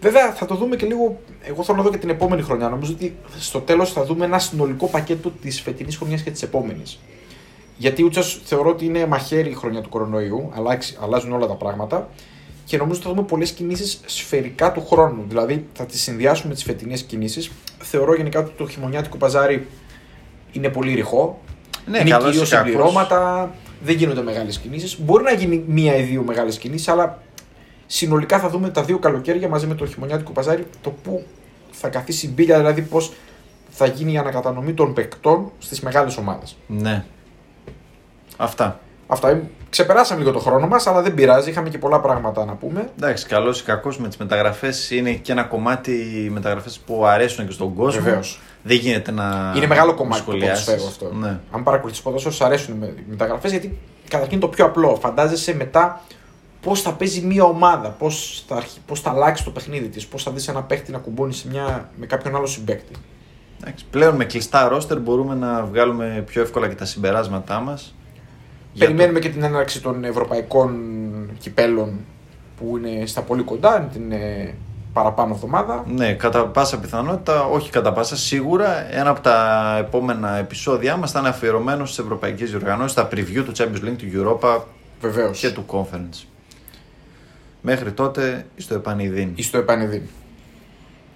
Βέβαια, θα το δούμε και λίγο. Εγώ θέλω να δω και την επόμενη χρονιά. Νομίζω ότι στο τέλος θα δούμε ένα συνολικό πακέτο της φετινής χρονιάς και της επόμενης. Γιατί ούτως θεωρώ ότι είναι μαχαίρι η χρονιά του κορονοϊού, αλλάξει- αλλάζουν όλα τα πράγματα και νομίζω ότι θα δούμε πολλές κινήσεις σφαιρικά του χρόνου. Δηλαδή θα τις συνδυάσουμε με τις φετινές κινήσεις. Θεωρώ γενικά ότι το χειμωνιάτικο παζάρι είναι πολύ ρηχό. Ναι, είναι καλός κυρίω ή κακός. συμπληρώματα, δεν γίνονται μεγάλες κινήσεις. Μπορεί να γίνει μία ή δύο μεγάλες κινήσεις, αλλά συνολικά θα δούμε τα δύο καλοκαίρια μαζί με το χειμωνιάτικο παζάρι το που θα καθίσει η μπύλια, δηλαδή πώς θα γίνει η ανακατανομή των παικτών στις μεγάλες ομάδες. Ναι. Αυτά. Αυτά. ε, Ξεπεράσαμε λίγο το χρόνο μας, αλλά δεν πειράζει. Είχαμε και πολλά πράγματα να πούμε. Εντάξει, καλός ή κακός με τις μεταγραφές είναι και ένα κομμάτι μεταγραφές που αρέσουν και στον κόσμο. Βεβαίως. Δεν γίνεται να. είναι μεγάλο κομμάτι του σχολιάσεις. ποδοσφαίρου αυτό. Ναι. Αν παρακολουθείς ποδόσφαιρο, σου αρέσουν οι μεταγραφές γιατί καταρχήν το πιο απλό. Φαντάζεσαι μετά πώς θα παίζει μια ομάδα, πώς θα, αρχι- πώς θα αλλάξει το παιχνίδι της, πώς θα δεις ένα παίχτη να κουμπώνει σε μια, με κάποιον άλλο συμπέκτη. Εντάξει, πλέον με κλειστά ρόστερ μπορούμε να βγάλουμε πιο εύκολα και τα συμπεράσματά μας. Περιμένουμε και την έναρξη των ευρωπαϊκών κυπέλων που είναι στα πολύ κοντά, είναι την ε, παραπάνω εβδομάδα. Ναι, κατά πάσα πιθανότητα, όχι κατά πάσα, σίγουρα ένα από τα επόμενα επεισόδια μας θα είναι αφιερωμένο στις ευρωπαϊκές διοργανώσεις, τα preview του Champions League, του Europa Βεβαίως. και του Conference. Μέχρι τότε, στο επανειδήν. Ή στο επανειδήν.